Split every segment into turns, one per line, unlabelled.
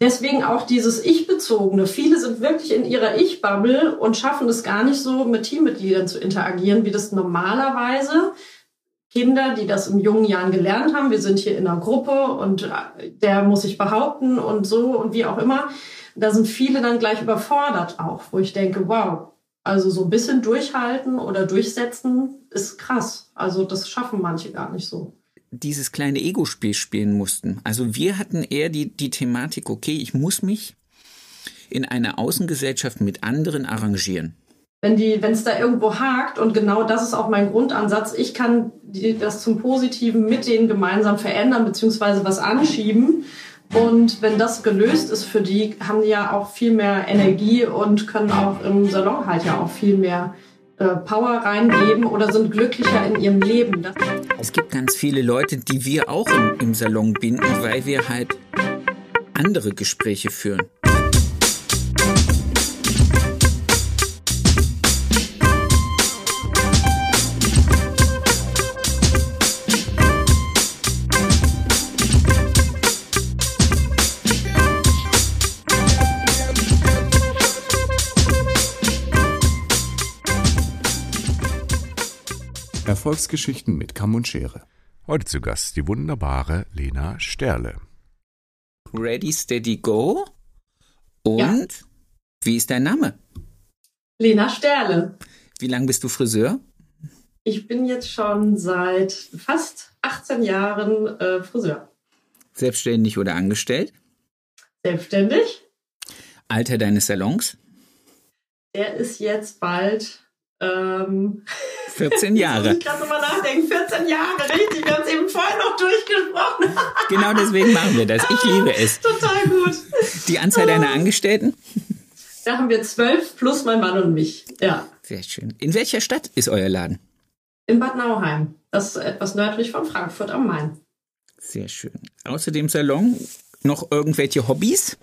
deswegen auch dieses Ich-bezogene. Viele sind wirklich in ihrer Ich-Bubble und schaffen es gar nicht so, mit Teammitgliedern zu interagieren, wie das normalerweise Kinder, die das in jungen Jahren gelernt haben. Wir sind hier in einer Gruppe und äh, der muss sich behaupten und so und wie auch immer. Da sind viele dann gleich überfordert auch, wo ich denke, wow, also so ein bisschen durchhalten oder durchsetzen ist krass. Also das schaffen manche gar nicht so
dieses kleine Ego-Spiel spielen mussten. Also wir hatten eher die, die Thematik, okay, ich muss mich in einer Außengesellschaft mit anderen arrangieren.
Wenn es da irgendwo hakt und genau das ist auch mein Grundansatz, ich kann die, das zum Positiven mit denen gemeinsam verändern beziehungsweise was anschieben. Und wenn das gelöst ist für die, haben die ja auch viel mehr Energie und können auch im Salon halt ja auch viel mehr Power reingeben oder sind glücklicher in ihrem Leben.
Es gibt ganz viele Leute, die wir auch im, im Salon binden, weil wir halt andere Gespräche führen.
Erfolgsgeschichten mit Kamm und Schere. Heute zu Gast die wunderbare Lena Sterle.
Ready, steady, go. Und ja. wie ist dein Name?
Lena Sterle.
Wie lange bist du Friseur?
Ich bin jetzt schon seit fast 18 Jahren äh, Friseur.
Selbstständig oder angestellt?
Selbstständig.
Alter deines Salons?
Der ist jetzt bald ähm,
14 Jahre.
ich gerade nochmal nachdenken. 14 Jahre, richtig. Wir haben es eben vorhin noch durchgesprochen.
genau deswegen machen wir das. Ich liebe es.
Total gut.
Die Anzahl deiner Angestellten?
Da haben wir zwölf plus mein Mann und mich. Ja.
Sehr schön. In welcher Stadt ist euer Laden?
In Bad Nauheim. Das ist etwas nördlich von Frankfurt am Main.
Sehr schön. Außer dem Salon noch irgendwelche Hobbys?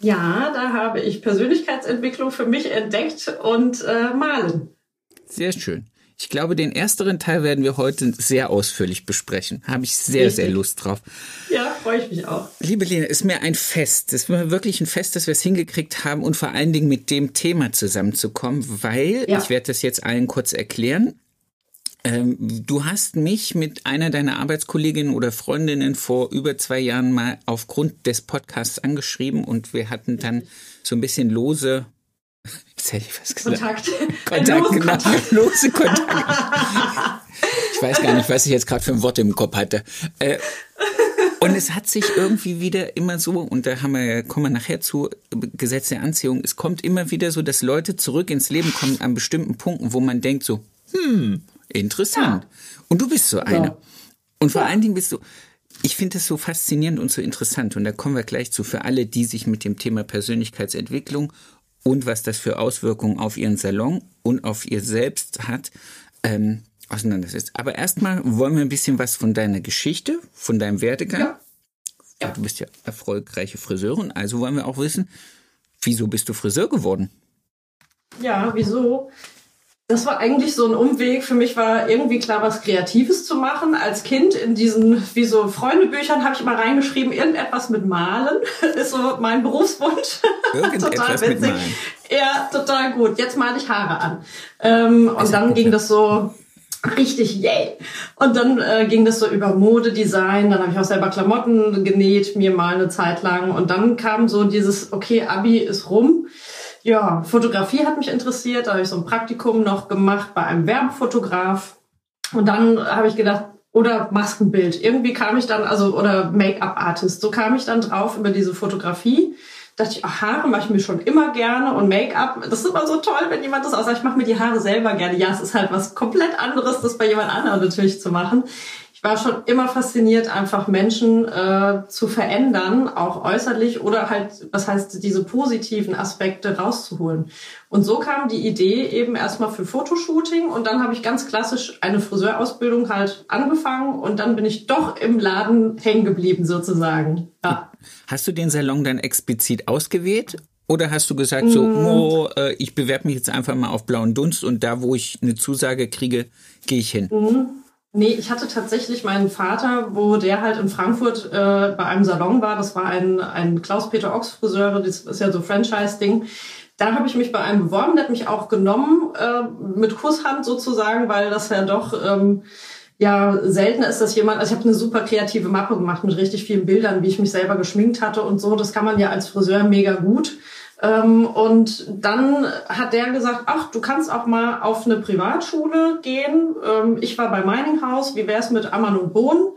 Ja, da habe ich Persönlichkeitsentwicklung für mich entdeckt und äh, Malen.
Sehr schön. Ich glaube, den ersteren Teil werden wir heute sehr ausführlich besprechen. Habe ich sehr, Richtig. sehr Lust drauf.
Ja, freue ich mich auch.
Liebe Lena, ist mir ein Fest. Es ist mir wirklich ein Fest, dass wir es hingekriegt haben und vor allen Dingen mit dem Thema zusammenzukommen, weil, ja. ich werde das jetzt allen kurz erklären, ähm, du hast mich mit einer deiner Arbeitskolleginnen oder Freundinnen vor über zwei Jahren mal aufgrund des Podcasts angeschrieben und wir hatten dann so ein bisschen lose Jetzt hätte ich was gesagt.
Kontakt.
Kontakt, genau. Kontakt. Lose Kontakt. Ich weiß gar nicht, was ich jetzt gerade für ein Wort im Kopf hatte. Äh, und es hat sich irgendwie wieder immer so, und da haben wir, kommen wir nachher zu, Gesetz der Anziehung, es kommt immer wieder so, dass Leute zurück ins Leben kommen an bestimmten Punkten, wo man denkt so, hm, interessant. Ja. Und du bist so eine. Ja. Und vor ja. allen Dingen bist du, ich finde es so faszinierend und so interessant. Und da kommen wir gleich zu für alle, die sich mit dem Thema Persönlichkeitsentwicklung und was das für Auswirkungen auf ihren Salon und auf ihr selbst hat, ähm, auseinandersetzt. Aber erstmal wollen wir ein bisschen was von deiner Geschichte, von deinem Werdegang. Ja. ja. Du bist ja erfolgreiche Friseurin, also wollen wir auch wissen, wieso bist du Friseur geworden?
Ja, wieso? Das war eigentlich so ein Umweg. Für mich war irgendwie klar, was Kreatives zu machen. Als Kind in diesen, wie so Freundebüchern habe ich immer reingeschrieben, irgendetwas mit Malen ist so mein Berufswunsch.
total witzig.
Ja, total gut. Jetzt male ich Haare an. Ähm, und dann ging das so richtig yay. Und dann äh, ging das so über Modedesign, dann habe ich auch selber Klamotten genäht, mir mal eine Zeit lang. Und dann kam so dieses, okay, Abi ist rum ja, Fotografie hat mich interessiert. Da habe ich so ein Praktikum noch gemacht bei einem Werbefotograf. Und dann habe ich gedacht, oder Maskenbild. Irgendwie kam ich dann, also, oder Make-up-Artist. So kam ich dann drauf über diese Fotografie. dachte ich, ach, Haare mache ich mir schon immer gerne und Make-up, das ist immer so toll, wenn jemand das aussagt. Ich mache mir die Haare selber gerne. Ja, es ist halt was komplett anderes, das bei jemand anderem natürlich zu machen war schon immer fasziniert, einfach Menschen äh, zu verändern, auch äußerlich oder halt, was heißt, diese positiven Aspekte rauszuholen. Und so kam die Idee eben erstmal für Fotoshooting und dann habe ich ganz klassisch eine Friseurausbildung halt angefangen und dann bin ich doch im Laden hängen geblieben sozusagen. Ja.
Hast du den Salon dann explizit ausgewählt oder hast du gesagt, so, mm. oh, äh, ich bewerbe mich jetzt einfach mal auf blauen Dunst und da, wo ich eine Zusage kriege, gehe ich hin?
Nee, ich hatte tatsächlich meinen Vater, wo der halt in Frankfurt äh, bei einem Salon war. Das war ein, ein Klaus-Peter Ochs Friseure, das ist ja so Franchise-Ding. Da habe ich mich bei einem beworben, der hat mich auch genommen, äh, mit Kusshand sozusagen, weil das ja doch ähm, ja seltener ist, dass jemand, also ich habe eine super kreative Mappe gemacht mit richtig vielen Bildern, wie ich mich selber geschminkt hatte und so. Das kann man ja als Friseur mega gut. Ähm, und dann hat der gesagt, ach, du kannst auch mal auf eine Privatschule gehen. Ähm, ich war bei Mining House, wie wär's mit Ammann und Bohnen?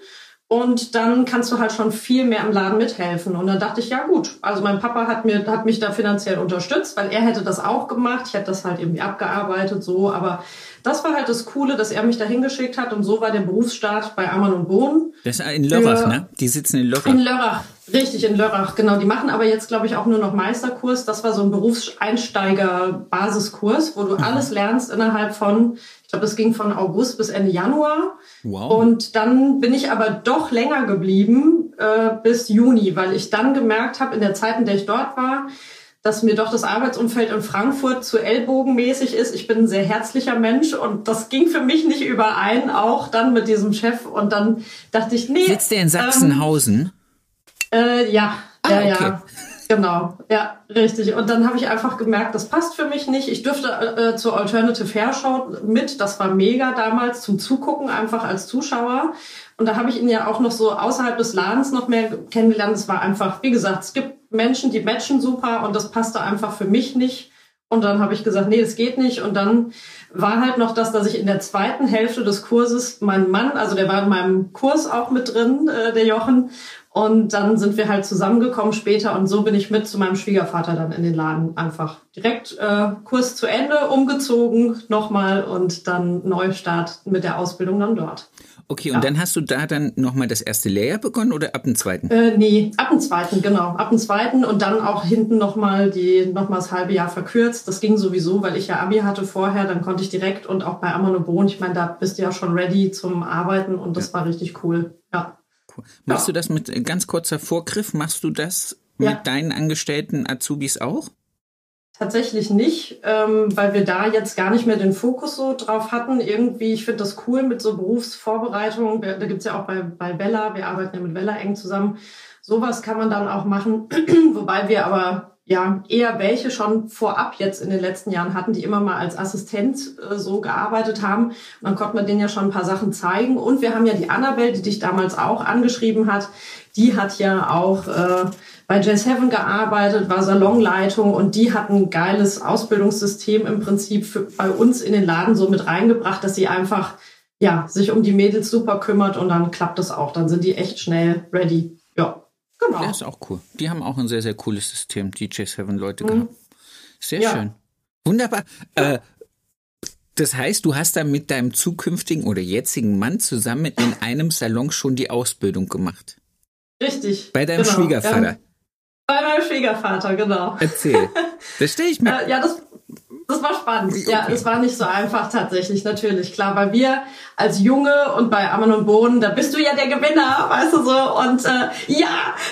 Und dann kannst du halt schon viel mehr im Laden mithelfen. Und dann dachte ich, ja gut. Also mein Papa hat mir, hat mich da finanziell unterstützt, weil er hätte das auch gemacht. Ich hätte das halt irgendwie abgearbeitet, so. Aber das war halt das Coole, dass er mich da hingeschickt hat. Und so war der Berufsstart bei Ammann und Bohnen.
Das ist in Lörrach, ne? Die sitzen in Lörrach.
In Lörrach, richtig, in Lörrach, genau. Die machen aber jetzt, glaube ich, auch nur noch Meisterkurs. Das war so ein Berufseinsteiger-Basiskurs, wo du mhm. alles lernst innerhalb von, ich glaube, das ging von August bis Ende Januar. Wow. Und dann bin ich aber doch länger geblieben äh, bis Juni, weil ich dann gemerkt habe, in der Zeit, in der ich dort war, dass mir doch das Arbeitsumfeld in Frankfurt zu ellbogenmäßig ist. Ich bin ein sehr herzlicher Mensch und das ging für mich nicht überein, auch dann mit diesem Chef. Und dann dachte ich, nee.
Sitzt der in Sachsenhausen?
Ähm, äh, ja, ah, ja, okay. ja. Genau, ja, richtig. Und dann habe ich einfach gemerkt, das passt für mich nicht. Ich dürfte äh, zur Alternative Fair Show mit. Das war mega damals zum Zugucken, einfach als Zuschauer. Und da habe ich ihn ja auch noch so außerhalb des Ladens noch mehr kennengelernt. Es war einfach, wie gesagt, es gibt Menschen, die matchen super und das passte einfach für mich nicht. Und dann habe ich gesagt, nee, das geht nicht. Und dann war halt noch das, dass ich in der zweiten Hälfte des Kurses meinen Mann, also der war in meinem Kurs auch mit drin, äh, der Jochen, und dann sind wir halt zusammengekommen später und so bin ich mit zu meinem Schwiegervater dann in den Laden einfach direkt äh, Kurs zu Ende, umgezogen nochmal und dann Neustart mit der Ausbildung dann dort.
Okay, und ja. dann hast du da dann nochmal das erste Lehrjahr begonnen oder ab dem zweiten?
Äh, nee, ab dem zweiten, genau. Ab dem zweiten und dann auch hinten nochmal die, nochmal das halbe Jahr verkürzt. Das ging sowieso, weil ich ja Abi hatte vorher, dann konnte ich direkt und auch bei Amano Bohn, ich meine, da bist du ja schon ready zum Arbeiten und das ja. war richtig cool. Ja.
Machst ja. du das mit ganz kurzer Vorgriff? Machst du das ja. mit deinen Angestellten Azubis auch?
Tatsächlich nicht, ähm, weil wir da jetzt gar nicht mehr den Fokus so drauf hatten. Irgendwie, ich finde das cool mit so Berufsvorbereitungen. Da gibt's ja auch bei, bei Bella, wir arbeiten ja mit Bella eng zusammen. Sowas kann man dann auch machen, wobei wir aber ja eher welche schon vorab jetzt in den letzten Jahren hatten, die immer mal als Assistent äh, so gearbeitet haben. Und dann konnte man denen ja schon ein paar Sachen zeigen. Und wir haben ja die Annabelle, die dich damals auch angeschrieben hat. Die hat ja auch äh, bei Jazz Heaven gearbeitet, war Salonleitung und die hat ein geiles Ausbildungssystem im Prinzip für, bei uns in den Laden so mit reingebracht, dass sie einfach ja sich um die Mädels super kümmert und dann klappt das auch. Dann sind die echt schnell ready. Ja.
Genau. Ja, ist auch cool. Die haben auch ein sehr, sehr cooles System, die J7-Leute mhm. gehabt. Sehr ja. schön. Wunderbar. Ja. Äh, das heißt, du hast da mit deinem zukünftigen oder jetzigen Mann zusammen in einem Salon schon die Ausbildung gemacht.
Richtig.
Bei deinem genau. Schwiegervater.
Bei meinem Schwiegervater, genau.
Erzähl. Das stelle ich mir.
Äh, ja, das, das war spannend. Okay. Ja, es war nicht so einfach tatsächlich, natürlich, klar, weil wir als Junge und bei Ammann und Bohnen, da bist du ja der Gewinner, weißt du so, und äh, ja,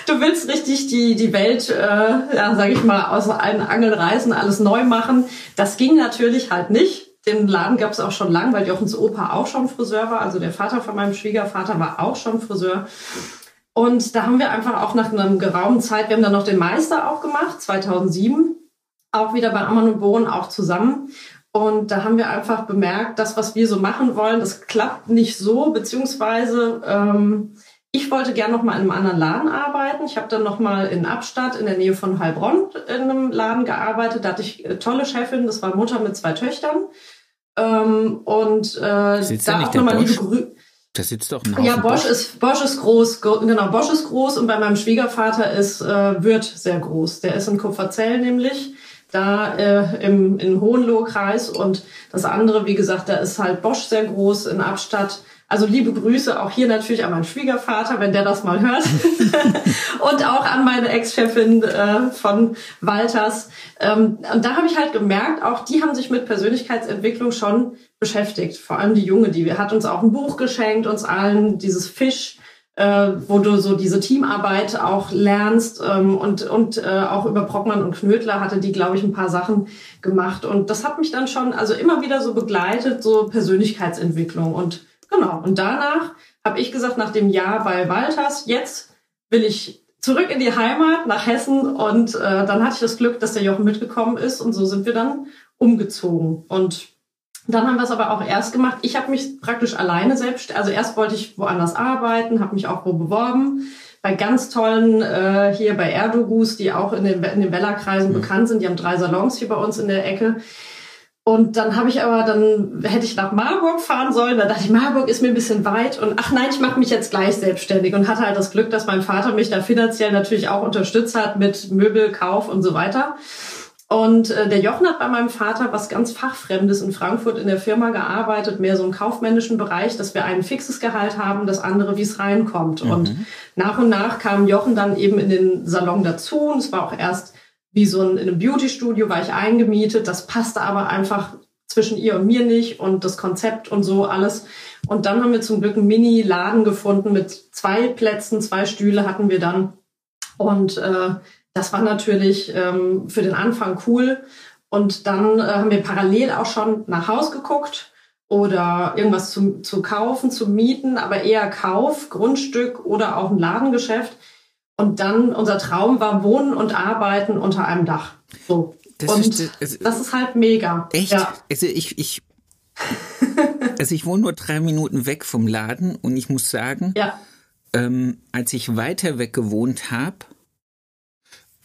du willst richtig die, die Welt, äh, ja, sag ich mal, aus allen Angeln reißen, alles neu machen. Das ging natürlich halt nicht. Den Laden gab es auch schon lang, weil Jochens Opa auch schon Friseur war, also der Vater von meinem Schwiegervater war auch schon Friseur. Und da haben wir einfach auch nach einer geraumen Zeit, wir haben dann noch den Meister auch gemacht, 2007 auch wieder bei Ammann und Bohnen auch zusammen. Und da haben wir einfach bemerkt, das, was wir so machen wollen, das klappt nicht so, beziehungsweise ähm, ich wollte gern noch mal in einem anderen Laden arbeiten. Ich habe dann noch mal in Abstadt in der Nähe von Heilbronn in einem Laden gearbeitet. Da hatte ich äh, tolle Chefin, das war Mutter mit zwei Töchtern. Ähm, und äh, da
auch nochmal liebe Grüße. Da sitzt doch ein
Ja, Bosch, Bosch, ist Bosch ist groß, genau, Bosch ist groß und bei meinem Schwiegervater ist äh, Wirt sehr groß. Der ist in Kupferzell nämlich da äh, im, im Hohenlohe-Kreis und das andere, wie gesagt, da ist halt Bosch sehr groß in Abstadt. Also liebe Grüße auch hier natürlich an meinen Schwiegervater, wenn der das mal hört. und auch an meine Ex-Chefin äh, von Walters. Ähm, und da habe ich halt gemerkt, auch die haben sich mit Persönlichkeitsentwicklung schon beschäftigt. Vor allem die Junge, die hat uns auch ein Buch geschenkt, uns allen dieses Fisch äh, wo du so diese Teamarbeit auch lernst ähm, und und äh, auch über Brockmann und Knödler hatte die glaube ich ein paar Sachen gemacht. Und das hat mich dann schon also immer wieder so begleitet so Persönlichkeitsentwicklung. Und genau. Und danach habe ich gesagt, nach dem Jahr bei Walters, jetzt will ich zurück in die Heimat nach Hessen. Und äh, dann hatte ich das Glück, dass der Jochen mitgekommen ist. Und so sind wir dann umgezogen. Und dann haben wir es aber auch erst gemacht. Ich habe mich praktisch alleine selbst, also erst wollte ich woanders arbeiten, habe mich auch wo beworben bei ganz tollen äh, hier bei Erdogus, die auch in den, in den Bella-Kreisen mhm. bekannt sind. Die haben drei Salons hier bei uns in der Ecke. Und dann habe ich aber, dann hätte ich nach Marburg fahren sollen. Da dachte ich, Marburg ist mir ein bisschen weit. Und ach nein, ich mache mich jetzt gleich selbstständig. Und hatte halt das Glück, dass mein Vater mich da finanziell natürlich auch unterstützt hat mit Möbelkauf und so weiter. Und äh, der Jochen hat bei meinem Vater was ganz Fachfremdes in Frankfurt in der Firma gearbeitet, mehr so im kaufmännischen Bereich, dass wir ein fixes Gehalt haben, das andere, wie es reinkommt. Mhm. Und nach und nach kam Jochen dann eben in den Salon dazu. Und es war auch erst wie so ein, in einem Beauty-Studio war ich eingemietet. Das passte aber einfach zwischen ihr und mir nicht und das Konzept und so alles. Und dann haben wir zum Glück einen Mini-Laden gefunden mit zwei Plätzen, zwei Stühle hatten wir dann. Und äh, das war natürlich ähm, für den Anfang cool. Und dann äh, haben wir parallel auch schon nach Haus geguckt oder irgendwas zu, zu kaufen, zu mieten, aber eher Kauf, Grundstück oder auch ein Ladengeschäft. Und dann unser Traum war Wohnen und Arbeiten unter einem Dach. So. Das und ist, also, das ist halt mega.
Echt? Ja. Also ich, ich, also ich wohne nur drei Minuten weg vom Laden und ich muss sagen, ja. ähm, als ich weiter weg gewohnt habe,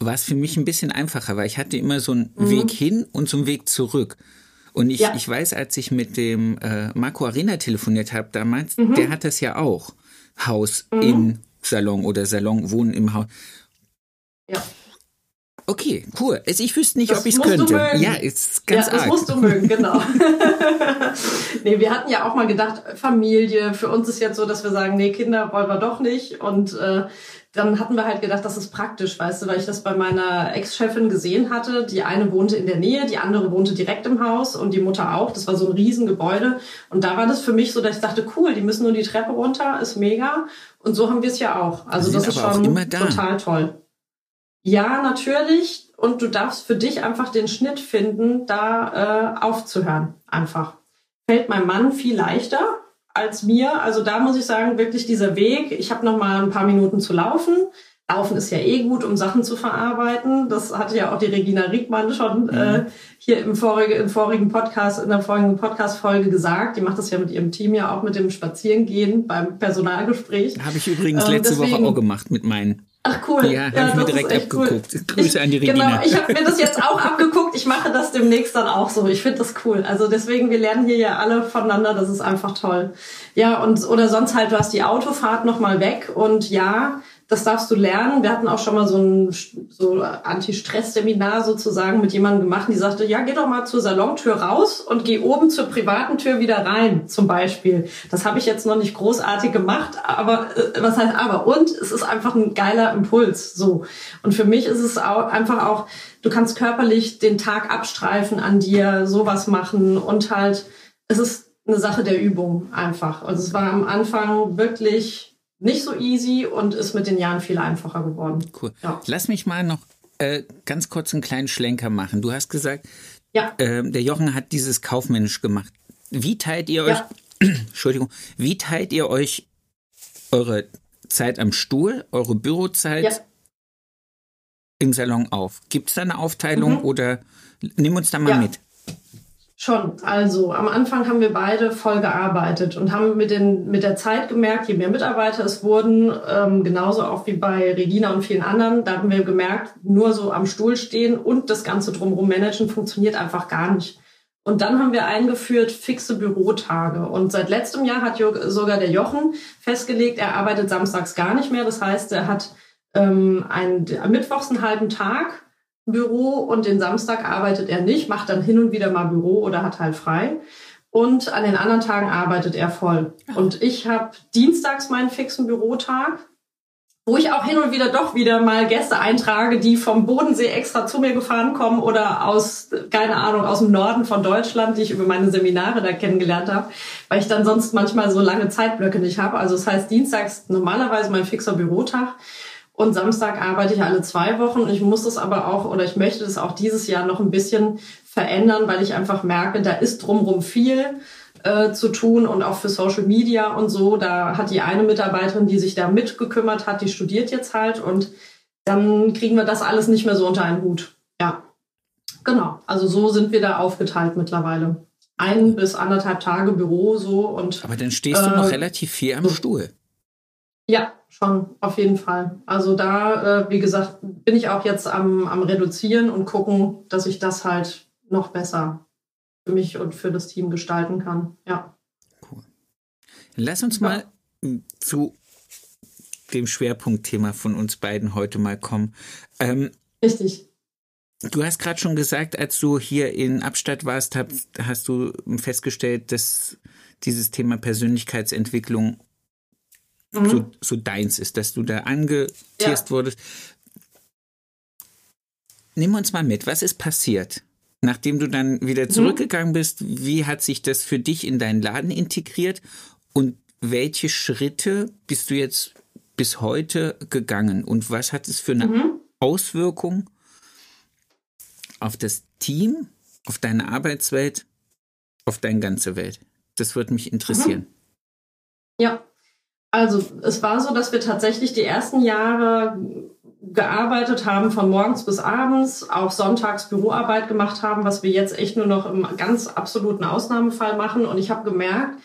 war es für mich ein bisschen einfacher, weil ich hatte immer so einen mhm. Weg hin und so einen Weg zurück. Und ich, ja. ich weiß, als ich mit dem äh, Marco Arena telefoniert habe damals, mhm. der hat das ja auch. Haus mhm. im Salon oder Salon, Wohnen im Haus. Ja. Okay, cool. Also ich wüsste nicht, das ob ich es könnte. Ja, ist ganz ja, das arg.
musst du mögen, genau. nee, wir hatten ja auch mal gedacht, Familie, für uns ist jetzt so, dass wir sagen, nee, Kinder wollen wir doch nicht. Und äh, dann hatten wir halt gedacht, das ist praktisch, weißt du, weil ich das bei meiner Ex-Chefin gesehen hatte. Die eine wohnte in der Nähe, die andere wohnte direkt im Haus und die Mutter auch. Das war so ein Riesengebäude. Und da war das für mich so, dass ich dachte, cool, die müssen nur die Treppe runter, ist mega. Und so haben wir es ja auch. Also das ist schon total toll. Ja, natürlich. Und du darfst für dich einfach den Schnitt finden, da äh, aufzuhören. Einfach. Fällt meinem Mann viel leichter, als mir. Also da muss ich sagen, wirklich dieser Weg. Ich habe noch mal ein paar Minuten zu laufen. Laufen ist ja eh gut, um Sachen zu verarbeiten. Das hatte ja auch die Regina Riegmann schon mhm. äh, hier im, vorige, im vorigen Podcast, in der vorigen Podcast-Folge gesagt. Die macht das ja mit ihrem Team ja auch mit dem Spazierengehen beim Personalgespräch.
Habe ich übrigens ähm, letzte deswegen, Woche auch gemacht mit meinen
Ach cool.
Ja, habe ja, ich mir direkt abgeguckt. Cool. Grüße
ich,
an die Regina.
Genau, ich habe mir das jetzt auch abgeguckt. Ich mache das demnächst dann auch so. Ich finde das cool. Also deswegen, wir lernen hier ja alle voneinander. Das ist einfach toll. Ja, und oder sonst halt, du hast die Autofahrt nochmal weg. Und ja, das darfst du lernen. Wir hatten auch schon mal so ein so Anti-Stress-Seminar sozusagen mit jemandem gemacht, die sagte, ja, geh doch mal zur Salontür raus und geh oben zur privaten Tür wieder rein, zum Beispiel. Das habe ich jetzt noch nicht großartig gemacht, aber äh, was heißt aber? Und es ist einfach ein geiler Impuls, so. Und für mich ist es auch einfach auch, du kannst körperlich den Tag abstreifen an dir, sowas machen und halt, es ist eine Sache der Übung einfach. Also es war am Anfang wirklich nicht so easy und ist mit den Jahren viel einfacher geworden.
Cool. Ja. Lass mich mal noch äh, ganz kurz einen kleinen Schlenker machen. Du hast gesagt, ja. äh, der Jochen hat dieses kaufmännisch gemacht. Wie teilt ihr euch, ja. Entschuldigung, wie teilt ihr euch eure Zeit am Stuhl, eure Bürozeit im Salon auf? Gibt es da eine Aufteilung mhm. oder nimm uns da mal mit?
Schon. Also am Anfang haben wir beide voll gearbeitet und haben mit, den, mit der Zeit gemerkt, je mehr Mitarbeiter es wurden, ähm, genauso auch wie bei Regina und vielen anderen, da haben wir gemerkt, nur so am Stuhl stehen und das Ganze drumherum managen funktioniert einfach gar nicht. Und dann haben wir eingeführt fixe Bürotage. Und seit letztem Jahr hat sogar der Jochen festgelegt, er arbeitet samstags gar nicht mehr. Das heißt, er hat ähm, einen, Mittwochs einen halben Tag Büro und den Samstag arbeitet er nicht, macht dann hin und wieder mal Büro oder hat halt frei. Und an den anderen Tagen arbeitet er voll. Und ich habe dienstags meinen fixen Bürotag, wo ich auch hin und wieder doch wieder mal Gäste eintrage, die vom Bodensee extra zu mir gefahren kommen oder aus, keine Ahnung, aus dem Norden von Deutschland, die ich über meine Seminare da kennengelernt habe, weil ich dann sonst manchmal so lange Zeitblöcke nicht habe. Also das heißt, dienstags normalerweise mein fixer Bürotag. Und Samstag arbeite ich alle zwei Wochen. Ich muss das aber auch oder ich möchte das auch dieses Jahr noch ein bisschen verändern, weil ich einfach merke, da ist drumrum viel. äh, zu tun und auch für Social Media und so. Da hat die eine Mitarbeiterin, die sich da mitgekümmert hat, die studiert jetzt halt und dann kriegen wir das alles nicht mehr so unter einen Hut. Ja, genau. Also so sind wir da aufgeteilt mittlerweile. Ein bis anderthalb Tage Büro so und.
Aber dann stehst du noch äh, relativ viel am Stuhl.
Ja, schon, auf jeden Fall. Also da, äh, wie gesagt, bin ich auch jetzt am, am Reduzieren und gucken, dass ich das halt noch besser für mich und für das Team gestalten kann. Ja.
Cool. Lass uns ja. mal zu dem Schwerpunktthema von uns beiden heute mal kommen.
Ähm, Richtig.
Du hast gerade schon gesagt, als du hier in Abstadt warst, hast, hast du festgestellt, dass dieses Thema Persönlichkeitsentwicklung mhm. so, so deins ist, dass du da angetierst ja. wurdest. Nimm uns mal mit, was ist passiert? Nachdem du dann wieder mhm. zurückgegangen bist, wie hat sich das für dich in deinen Laden integriert und welche Schritte bist du jetzt bis heute gegangen und was hat es für eine mhm. Auswirkung auf das Team, auf deine Arbeitswelt, auf deine ganze Welt? Das würde mich interessieren. Mhm.
Ja, also es war so, dass wir tatsächlich die ersten Jahre gearbeitet haben, von morgens bis abends, auch sonntags Büroarbeit gemacht haben, was wir jetzt echt nur noch im ganz absoluten Ausnahmefall machen. Und ich habe gemerkt,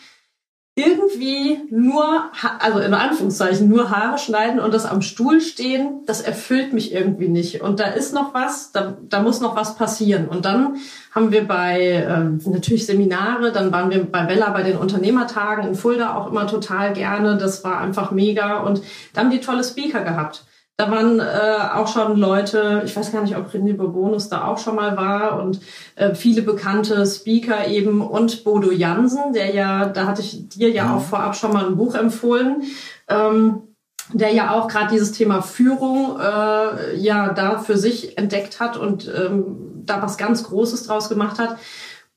irgendwie nur, also in Anführungszeichen, nur Haare schneiden und das am Stuhl stehen, das erfüllt mich irgendwie nicht. Und da ist noch was, da, da muss noch was passieren. Und dann haben wir bei äh, natürlich Seminare, dann waren wir bei Bella bei den Unternehmertagen in Fulda auch immer total gerne. Das war einfach mega. Und da haben die tolle Speaker gehabt. Da waren äh, auch schon Leute, ich weiß gar nicht, ob René Bonus da auch schon mal war und äh, viele bekannte Speaker eben und Bodo Jansen, der ja, da hatte ich dir ja auch vorab schon mal ein Buch empfohlen, ähm, der ja auch gerade dieses Thema Führung äh, ja da für sich entdeckt hat und ähm, da was ganz Großes draus gemacht hat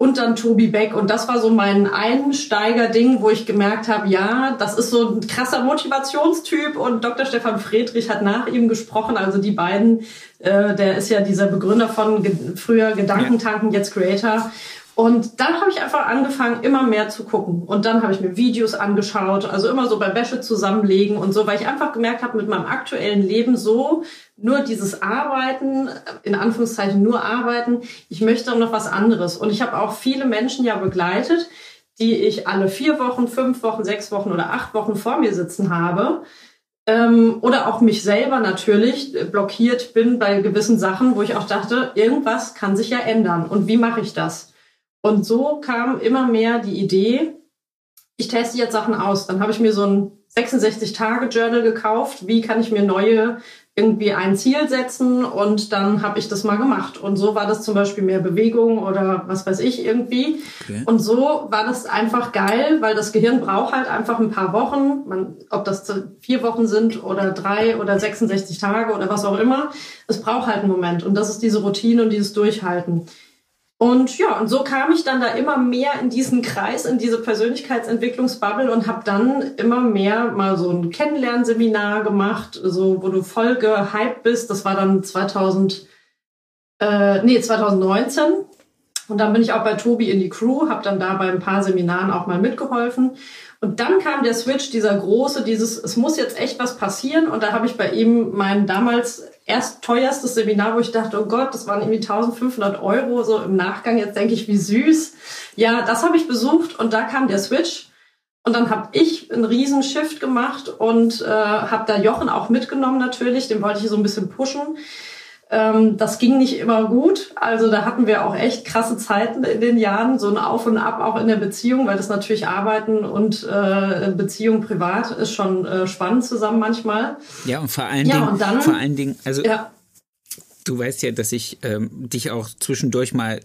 und dann Tobi Beck. Und das war so mein Einsteiger-Ding, wo ich gemerkt habe, ja, das ist so ein krasser Motivationstyp. Und Dr. Stefan Friedrich hat nach ihm gesprochen. Also die beiden, äh, der ist ja dieser Begründer von ge früher Gedankentanken, jetzt Creator. Und dann habe ich einfach angefangen, immer mehr zu gucken. Und dann habe ich mir Videos angeschaut, also immer so bei Wäsche zusammenlegen und so, weil ich einfach gemerkt habe, mit meinem aktuellen Leben so nur dieses Arbeiten, in Anführungszeichen nur Arbeiten, ich möchte noch was anderes. Und ich habe auch viele Menschen ja begleitet, die ich alle vier Wochen, fünf Wochen, sechs Wochen oder acht Wochen vor mir sitzen habe. Ähm, oder auch mich selber natürlich blockiert bin bei gewissen Sachen, wo ich auch dachte, irgendwas kann sich ja ändern. Und wie mache ich das? Und so kam immer mehr die Idee, ich teste jetzt Sachen aus. Dann habe ich mir so ein 66-Tage-Journal gekauft. Wie kann ich mir neue irgendwie ein Ziel setzen? Und dann habe ich das mal gemacht. Und so war das zum Beispiel mehr Bewegung oder was weiß ich irgendwie. Okay. Und so war das einfach geil, weil das Gehirn braucht halt einfach ein paar Wochen. Man, ob das vier Wochen sind oder drei oder 66 Tage oder was auch immer. Es braucht halt einen Moment. Und das ist diese Routine und dieses Durchhalten. Und ja, und so kam ich dann da immer mehr in diesen Kreis, in diese Persönlichkeitsentwicklungsbubble und habe dann immer mehr mal so ein Kennenlernseminar gemacht, so wo du voll gehypt bist. Das war dann 2000, äh, nee 2019. Und dann bin ich auch bei Tobi in die Crew, habe dann da bei ein paar Seminaren auch mal mitgeholfen. Und dann kam der Switch, dieser große, dieses, es muss jetzt echt was passieren. Und da habe ich bei ihm mein damals erst teuerstes Seminar, wo ich dachte, oh Gott, das waren irgendwie 1500 Euro, so im Nachgang. Jetzt denke ich, wie süß. Ja, das habe ich besucht und da kam der Switch. Und dann habe ich einen riesen Shift gemacht und äh, habe da Jochen auch mitgenommen natürlich. Den wollte ich so ein bisschen pushen. Ähm, das ging nicht immer gut. Also da hatten wir auch echt krasse Zeiten in den Jahren, so ein Auf und Ab auch in der Beziehung, weil das natürlich Arbeiten und äh, Beziehung privat ist schon äh, spannend zusammen manchmal.
Ja, und vor allen ja, Dingen, und dann, vor allen Dingen, also ja. du weißt ja, dass ich ähm, dich auch zwischendurch mal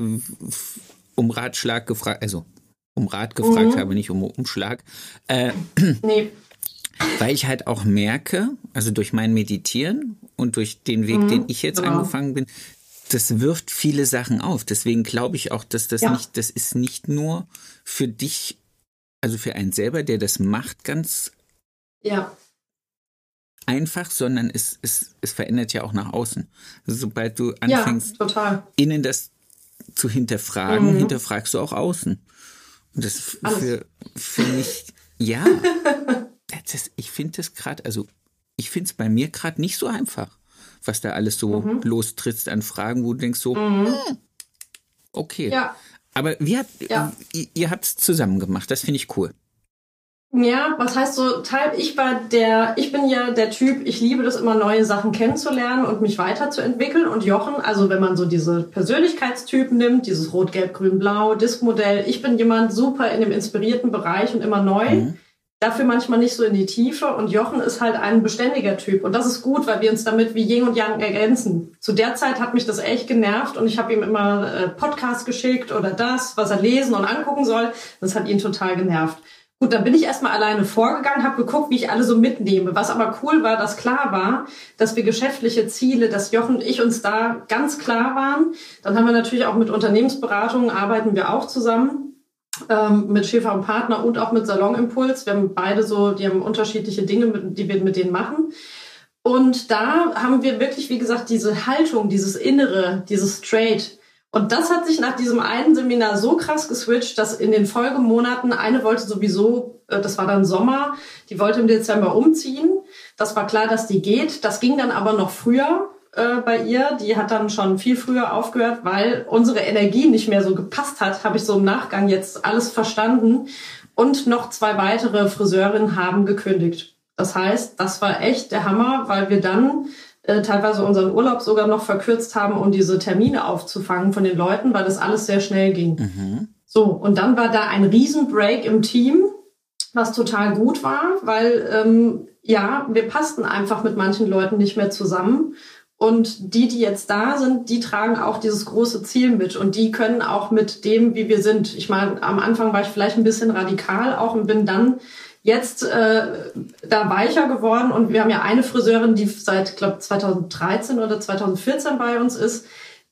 um Ratschlag gefragt, also um Rat gefragt mhm. habe, nicht um Umschlag. Äh, nee. Weil ich halt auch merke, also durch mein Meditieren und durch den Weg, mhm, den ich jetzt genau. angefangen bin, das wirft viele Sachen auf. Deswegen glaube ich auch, dass das ja. nicht, das ist nicht nur für dich, also für einen selber, der das macht, ganz
ja.
einfach, sondern es, es, es verändert ja auch nach außen. Also sobald du anfängst,
ja,
innen das zu hinterfragen, mhm. hinterfragst du auch außen. Das für, für mich, ja. das, ich finde das gerade, also ich finde es bei mir gerade nicht so einfach, was da alles so mhm. lostrittst an Fragen, wo du denkst so, mhm. hm, okay. Ja. Aber wie habt, ja. ihr, ihr habt es zusammen gemacht, das finde ich cool.
Ja, was heißt so, Teil, ich war der, ich bin ja der Typ, ich liebe das immer, neue Sachen kennenzulernen und mich weiterzuentwickeln. Und Jochen, also wenn man so diese Persönlichkeitstypen nimmt, dieses Rot, Gelb, Grün, Blau, Diskmodell, ich bin jemand super in dem inspirierten Bereich und immer neu. Mhm. Dafür manchmal nicht so in die Tiefe. Und Jochen ist halt ein beständiger Typ. Und das ist gut, weil wir uns damit wie Yin und Yang ergänzen. Zu der Zeit hat mich das echt genervt und ich habe ihm immer äh, Podcasts geschickt oder das, was er lesen und angucken soll. Das hat ihn total genervt. Gut, dann bin ich erstmal alleine vorgegangen, habe geguckt, wie ich alle so mitnehme. Was aber cool war, dass klar war, dass wir geschäftliche Ziele, dass Jochen und ich uns da ganz klar waren. Dann haben wir natürlich auch mit Unternehmensberatungen arbeiten wir auch zusammen. Ähm, mit Schäfer und Partner und auch mit Salonimpuls. Wir haben beide so, die haben unterschiedliche Dinge, die wir mit denen machen. Und da haben wir wirklich, wie gesagt, diese Haltung, dieses Innere, dieses Straight, und das hat sich nach diesem einen Seminar so krass geswitcht, dass in den Folgemonaten eine wollte sowieso, äh, das war dann Sommer, die wollte im Dezember umziehen. Das war klar, dass die geht. Das ging dann aber noch früher äh, bei ihr. Die hat dann schon viel früher aufgehört, weil unsere Energie nicht mehr so gepasst hat, habe ich so im Nachgang jetzt alles verstanden. Und noch zwei weitere Friseurinnen haben gekündigt. Das heißt, das war echt der Hammer, weil wir dann äh, teilweise unseren Urlaub sogar noch verkürzt haben, um diese Termine aufzufangen von den Leuten, weil das alles sehr schnell ging. Mhm. So, und dann war da ein Riesenbreak im Team, was total gut war, weil ähm, ja, wir passten einfach mit manchen Leuten nicht mehr zusammen. Und die, die jetzt da sind, die tragen auch dieses große Ziel mit und die können auch mit dem, wie wir sind. Ich meine, am Anfang war ich vielleicht ein bisschen radikal auch und bin dann jetzt äh, da weicher geworden und wir haben ja eine Friseurin, die seit, glaube 2013 oder 2014 bei uns ist.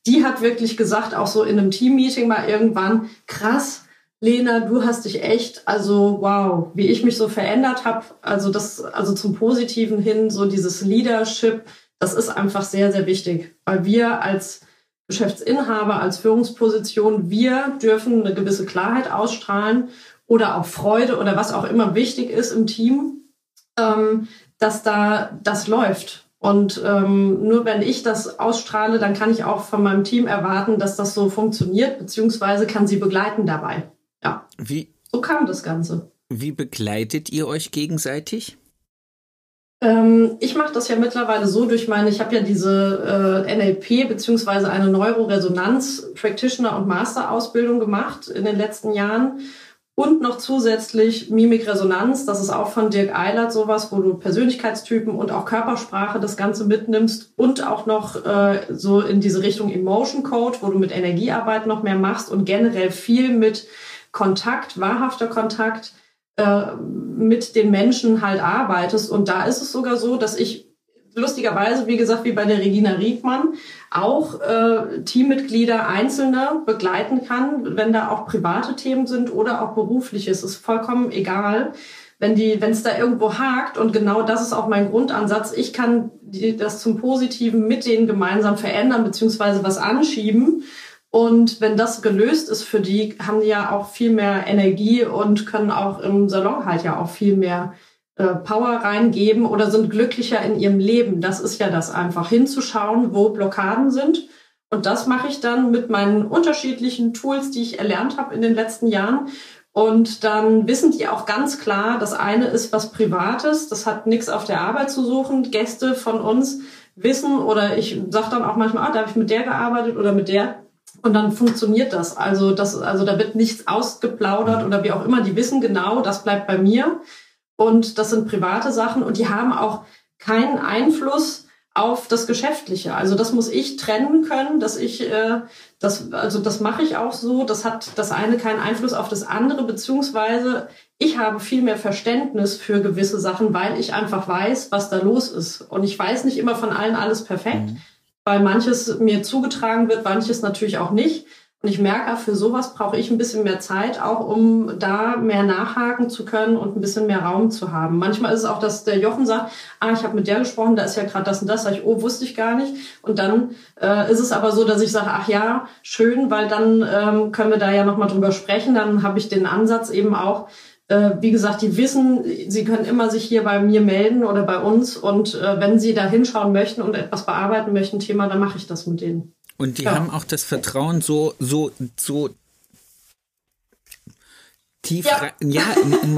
Die hat wirklich gesagt, auch so in einem Teammeeting mal irgendwann, krass, Lena, du hast dich echt, also wow, wie ich mich so verändert habe, also das, also zum Positiven hin, so dieses Leadership, das ist einfach sehr, sehr wichtig, weil wir als Geschäftsinhaber, als Führungsposition, wir dürfen eine gewisse Klarheit ausstrahlen oder auch Freude oder was auch immer wichtig ist im Team, ähm, dass da das läuft. Und ähm, nur wenn ich das ausstrahle, dann kann ich auch von meinem Team erwarten, dass das so funktioniert, beziehungsweise kann sie begleiten dabei. Ja.
Wie?
So kam das Ganze.
Wie begleitet ihr euch gegenseitig?
Ähm, ich mache das ja mittlerweile so durch meine, ich habe ja diese äh, NLP beziehungsweise eine Neuroresonanz Practitioner und Master Ausbildung gemacht in den letzten Jahren. Und noch zusätzlich Mimikresonanz, das ist auch von Dirk Eilert sowas, wo du Persönlichkeitstypen und auch Körpersprache das Ganze mitnimmst und auch noch äh, so in diese Richtung Emotion Code, wo du mit Energiearbeit noch mehr machst und generell viel mit Kontakt, wahrhafter Kontakt äh, mit den Menschen halt arbeitest. Und da ist es sogar so, dass ich lustigerweise, wie gesagt, wie bei der Regina Riegmann, auch äh, Teammitglieder Einzelne begleiten kann, wenn da auch private Themen sind oder auch berufliche. Es ist vollkommen egal, wenn die, wenn es da irgendwo hakt. Und genau das ist auch mein Grundansatz. Ich kann die, das zum Positiven mit denen gemeinsam verändern beziehungsweise was anschieben. Und wenn das gelöst ist für die, haben die ja auch viel mehr Energie und können auch im Salon halt ja auch viel mehr äh, Power reingeben oder sind glücklicher in ihrem Leben. Das ist ja das einfach hinzuschauen, wo Blockaden sind. Und das mache ich dann mit meinen unterschiedlichen Tools, die ich erlernt habe in den letzten Jahren. Und dann wissen die auch ganz klar, das eine ist was Privates, das hat nichts auf der Arbeit zu suchen. Gäste von uns wissen oder ich sage dann auch manchmal, ah, da habe ich mit der gearbeitet oder mit der. Und dann funktioniert das. Also, das, also da wird nichts ausgeplaudert oder wie auch immer. Die wissen genau, das bleibt bei mir und das sind private Sachen und die haben auch keinen Einfluss auf das Geschäftliche. Also das muss ich trennen können, dass ich äh, das also das mache ich auch so. Das hat das eine keinen Einfluss auf das andere, beziehungsweise ich habe viel mehr Verständnis für gewisse Sachen, weil ich einfach weiß, was da los ist. Und ich weiß nicht immer von allen alles perfekt, mhm. Weil manches mir zugetragen wird, manches natürlich auch nicht. Und ich merke, für sowas brauche ich ein bisschen mehr Zeit, auch um da mehr nachhaken zu können und ein bisschen mehr Raum zu haben. Manchmal ist es auch, dass der Jochen sagt, ah, ich habe mit der gesprochen, da ist ja gerade das und das. Sag ich, oh, wusste ich gar nicht. Und dann äh, ist es aber so, dass ich sage, ach ja, schön, weil dann ähm, können wir da ja nochmal drüber sprechen. Dann habe ich den Ansatz eben auch, wie gesagt, die wissen, sie können immer sich hier bei mir melden oder bei uns. Und äh, wenn sie da hinschauen möchten und etwas bearbeiten möchten, Thema, dann mache ich das mit denen.
Und die ja. haben auch das Vertrauen so, so, so tief ja. ja,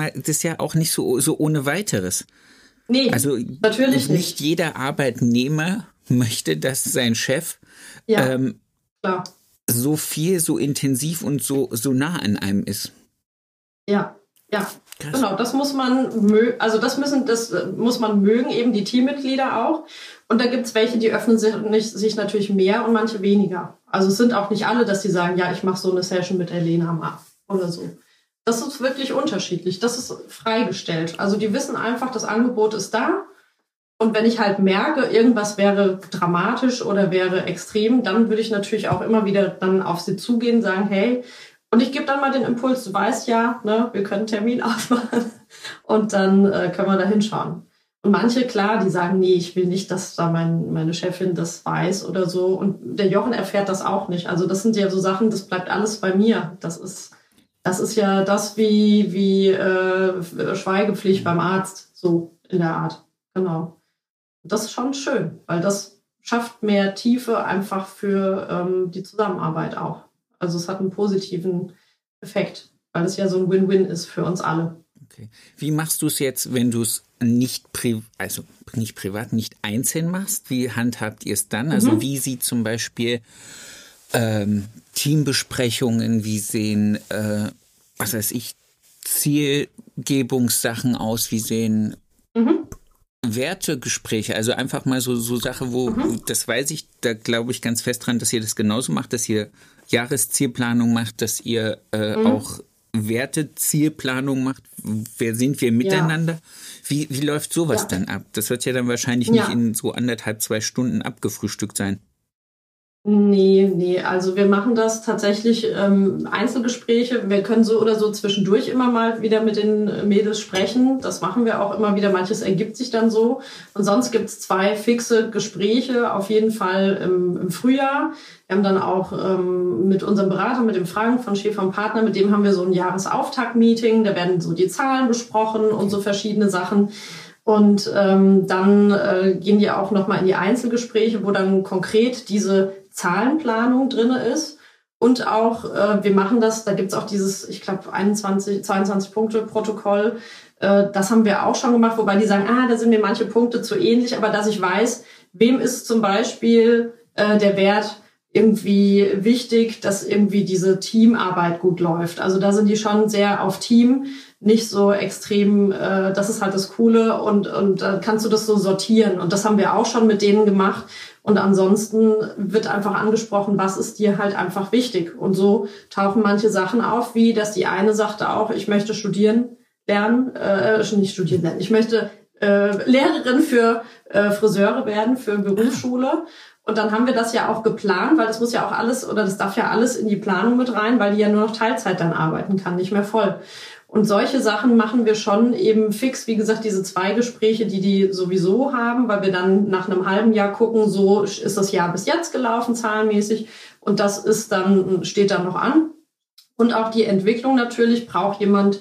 das ist ja auch nicht so, so ohne weiteres.
Nee,
also
natürlich
nicht. Nicht jeder Arbeitnehmer möchte, dass sein Chef ja, ähm, so viel, so intensiv und so, so nah an einem ist.
Ja, ja. Krass. Genau, das muss man mögen, also das müssen, das muss man mögen, eben die Teammitglieder auch. Und da gibt's welche, die öffnen sich, sich natürlich mehr und manche weniger. Also es sind auch nicht alle, dass die sagen, ja, ich mache so eine Session mit Elena mal oder so. Das ist wirklich unterschiedlich. Das ist freigestellt. Also die wissen einfach, das Angebot ist da. Und wenn ich halt merke, irgendwas wäre dramatisch oder wäre extrem, dann würde ich natürlich auch immer wieder dann auf sie zugehen, sagen, hey, und ich gebe dann mal den Impuls, du weißt ja, ne, wir können einen Termin ausmachen und dann äh, können wir da hinschauen. Und manche, klar, die sagen, nee, ich will nicht, dass da mein, meine Chefin das weiß oder so. Und der Jochen erfährt das auch nicht. Also das sind ja so Sachen, das bleibt alles bei mir. Das ist, das ist ja das wie, wie äh, Schweigepflicht beim Arzt, so in der Art. Genau. Das ist schon schön, weil das schafft mehr Tiefe einfach für ähm, die Zusammenarbeit auch. Also es hat einen positiven Effekt, weil es ja so ein Win-Win ist für uns alle.
Okay. Wie machst du es jetzt, wenn du es nicht, pri also nicht privat, nicht einzeln machst? Wie handhabt ihr es dann? Also mhm. wie sieht zum Beispiel ähm, Teambesprechungen, wie sehen, äh, was weiß ich, Zielgebungssachen aus, wie sehen mhm. Wertegespräche, also einfach mal so, so Sache, wo, mhm. das weiß ich, da glaube ich ganz fest dran, dass ihr das genauso macht, dass ihr Jahreszielplanung macht, dass ihr äh, mhm. auch Wertezielplanung macht. Wer sind wir miteinander? Ja. Wie, wie läuft sowas ja. dann ab? Das wird ja dann wahrscheinlich nicht in so anderthalb, zwei Stunden abgefrühstückt sein.
Nee, nee, also wir machen das tatsächlich ähm, Einzelgespräche. Wir können so oder so zwischendurch immer mal wieder mit den Mädels sprechen. Das machen wir auch immer wieder. Manches ergibt sich dann so. Und sonst gibt's zwei fixe Gespräche, auf jeden Fall im, im Frühjahr. Wir haben dann auch ähm, mit unserem Berater, mit dem Fragen von Schäfer und Partner, mit dem haben wir so ein Jahresauftakt-Meeting. Da werden so die Zahlen besprochen und so verschiedene Sachen. Und ähm, dann äh, gehen die auch nochmal in die Einzelgespräche, wo dann konkret diese Zahlenplanung drinne ist. Und auch, äh, wir machen das, da gibt's auch dieses, ich glaube, 21, 22 Punkte Protokoll. Äh, das haben wir auch schon gemacht, wobei die sagen, ah, da sind mir manche Punkte zu ähnlich, aber dass ich weiß, wem ist zum Beispiel äh, der Wert irgendwie wichtig, dass irgendwie diese Teamarbeit gut läuft. Also da sind die schon sehr auf Team, nicht so extrem, äh, das ist halt das Coole und, und dann kannst du das so sortieren. Und das haben wir auch schon mit denen gemacht, und ansonsten wird einfach angesprochen, was ist dir halt einfach wichtig. Und so tauchen manche Sachen auf, wie dass die eine sagte auch, ich möchte studieren lernen, äh, nicht studieren lernen, ich möchte äh, Lehrerin für äh, Friseure werden, für Berufsschule. Und dann haben wir das ja auch geplant, weil das muss ja auch alles, oder das darf ja alles in die Planung mit rein, weil die ja nur noch Teilzeit dann arbeiten kann, nicht mehr voll. Und solche Sachen machen wir schon eben fix. Wie gesagt, diese zwei Gespräche, die die sowieso haben, weil wir dann nach einem halben Jahr gucken, so ist das Jahr bis jetzt gelaufen, zahlenmäßig. Und das ist dann, steht dann noch an. Und auch die Entwicklung natürlich braucht jemand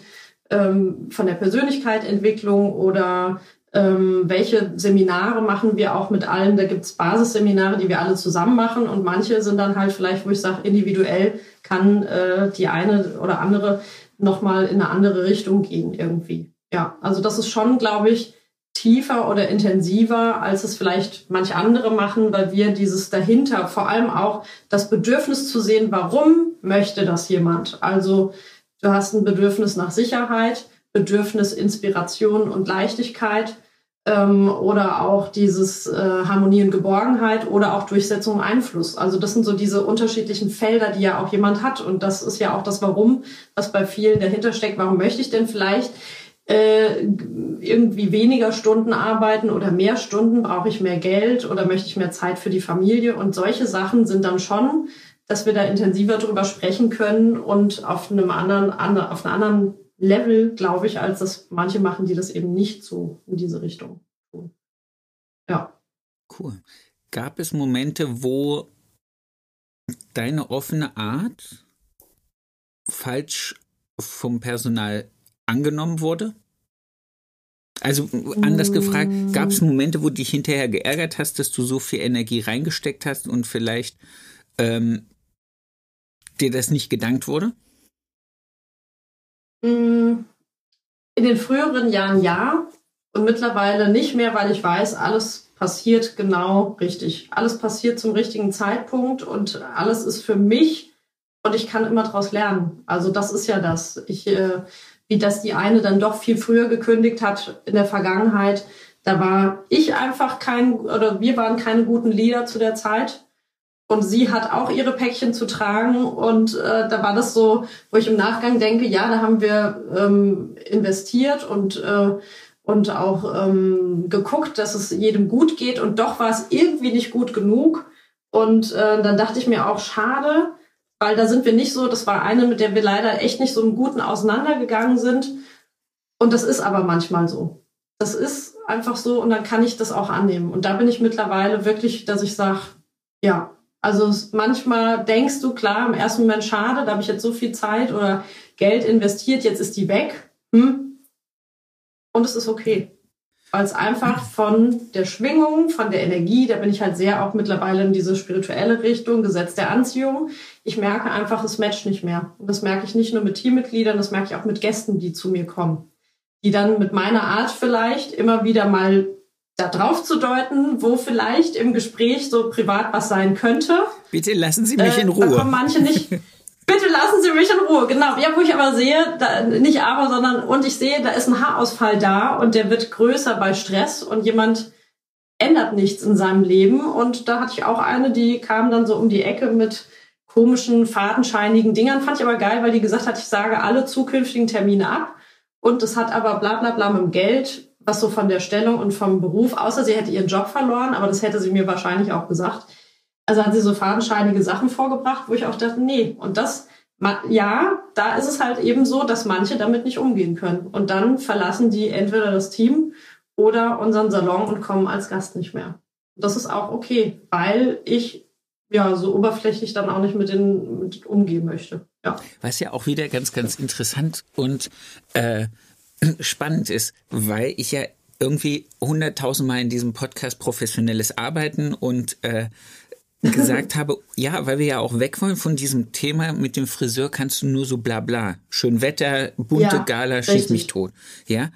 ähm, von der Persönlichkeitsentwicklung oder ähm, welche Seminare machen wir auch mit allen. Da gibt's Basisseminare, die wir alle zusammen machen. Und manche sind dann halt vielleicht, wo ich sage, individuell kann äh, die eine oder andere nochmal in eine andere Richtung gehen irgendwie. Ja, also das ist schon, glaube ich, tiefer oder intensiver, als es vielleicht manch andere machen, weil wir dieses dahinter, vor allem auch das Bedürfnis zu sehen, warum möchte das jemand? Also du hast ein Bedürfnis nach Sicherheit, Bedürfnis Inspiration und Leichtigkeit ähm, oder auch dieses äh, Harmonie und Geborgenheit oder auch Durchsetzung und Einfluss. Also das sind so diese unterschiedlichen Felder, die ja auch jemand hat. Und das ist ja auch das Warum, was bei vielen dahinter steckt. Warum möchte ich denn vielleicht äh, irgendwie weniger Stunden arbeiten oder mehr Stunden? Brauche ich mehr Geld oder möchte ich mehr Zeit für die Familie? Und solche Sachen sind dann schon dass wir da intensiver drüber sprechen können und auf einem anderen, auf einem anderen Level, glaube ich, als das manche machen, die das eben nicht so in diese Richtung tun. Ja.
Cool. Gab es Momente, wo deine offene Art falsch vom Personal angenommen wurde? Also anders gefragt, gab es Momente, wo du dich hinterher geärgert hast, dass du so viel Energie reingesteckt hast und vielleicht ähm, dir das nicht gedankt wurde?
Mm, in den früheren Jahren ja und mittlerweile nicht mehr, weil ich weiß, alles passiert genau richtig. Alles passiert zum richtigen Zeitpunkt und alles ist für mich und ich kann immer daraus lernen. Also das ist ja das. Ich äh, wie das die eine dann doch viel früher gekündigt hat in der Vergangenheit. Da war ich einfach kein, oder wir waren keine guten Leader zu der Zeit. Und sie hat auch ihre Päckchen zu tragen. Und äh, da war das so, wo ich im Nachgang denke, ja, da haben wir ähm, investiert und, äh, und auch ähm, geguckt, dass es jedem gut geht. Und doch war es irgendwie nicht gut genug. Und äh, dann dachte ich mir auch, schade, weil da sind wir nicht so, das war eine, mit der wir leider echt nicht so im Guten auseinandergegangen sind. Und das ist aber manchmal so. Das ist einfach so und dann kann ich das auch annehmen. Und da bin ich mittlerweile wirklich, dass ich sage, ja, also manchmal denkst du, klar, im ersten Moment schade, da habe ich jetzt so viel Zeit oder Geld investiert, jetzt ist die weg. Hm? Und es ist okay weil es einfach von der Schwingung, von der Energie, da bin ich halt sehr auch mittlerweile in diese spirituelle Richtung, Gesetz der Anziehung. Ich merke einfach, es matcht nicht mehr. Und das merke ich nicht nur mit Teammitgliedern, das merke ich auch mit Gästen, die zu mir kommen. Die dann mit meiner Art vielleicht immer wieder mal da drauf zu deuten, wo vielleicht im Gespräch so privat was sein könnte.
Bitte lassen Sie mich äh, in Ruhe. Da
kommen manche nicht, Bitte lassen Sie mich in Ruhe. Genau. Ja, wo ich aber sehe, da, nicht aber, sondern und ich sehe, da ist ein Haarausfall da und der wird größer bei Stress und jemand ändert nichts in seinem Leben. Und da hatte ich auch eine, die kam dann so um die Ecke mit komischen, fadenscheinigen Dingern. Fand ich aber geil, weil die gesagt hat, ich sage alle zukünftigen Termine ab. Und es hat aber bla bla bla mit dem Geld, was so von der Stellung und vom Beruf, außer sie hätte ihren Job verloren, aber das hätte sie mir wahrscheinlich auch gesagt also hat sie so fadenscheinige Sachen vorgebracht, wo ich auch dachte, nee, und das, ja, da ist es halt eben so, dass manche damit nicht umgehen können. Und dann verlassen die entweder das Team oder unseren Salon und kommen als Gast nicht mehr. Das ist auch okay, weil ich ja so oberflächlich dann auch nicht mit denen mit umgehen möchte. Ja.
Was ja auch wieder ganz, ganz interessant und äh, spannend ist, weil ich ja irgendwie hunderttausendmal in diesem Podcast professionelles Arbeiten und äh, gesagt habe, ja, weil wir ja auch weg wollen von diesem Thema mit dem Friseur kannst du nur so bla bla. Schön Wetter, bunte ja, Gala, schieß mich tot. Ja.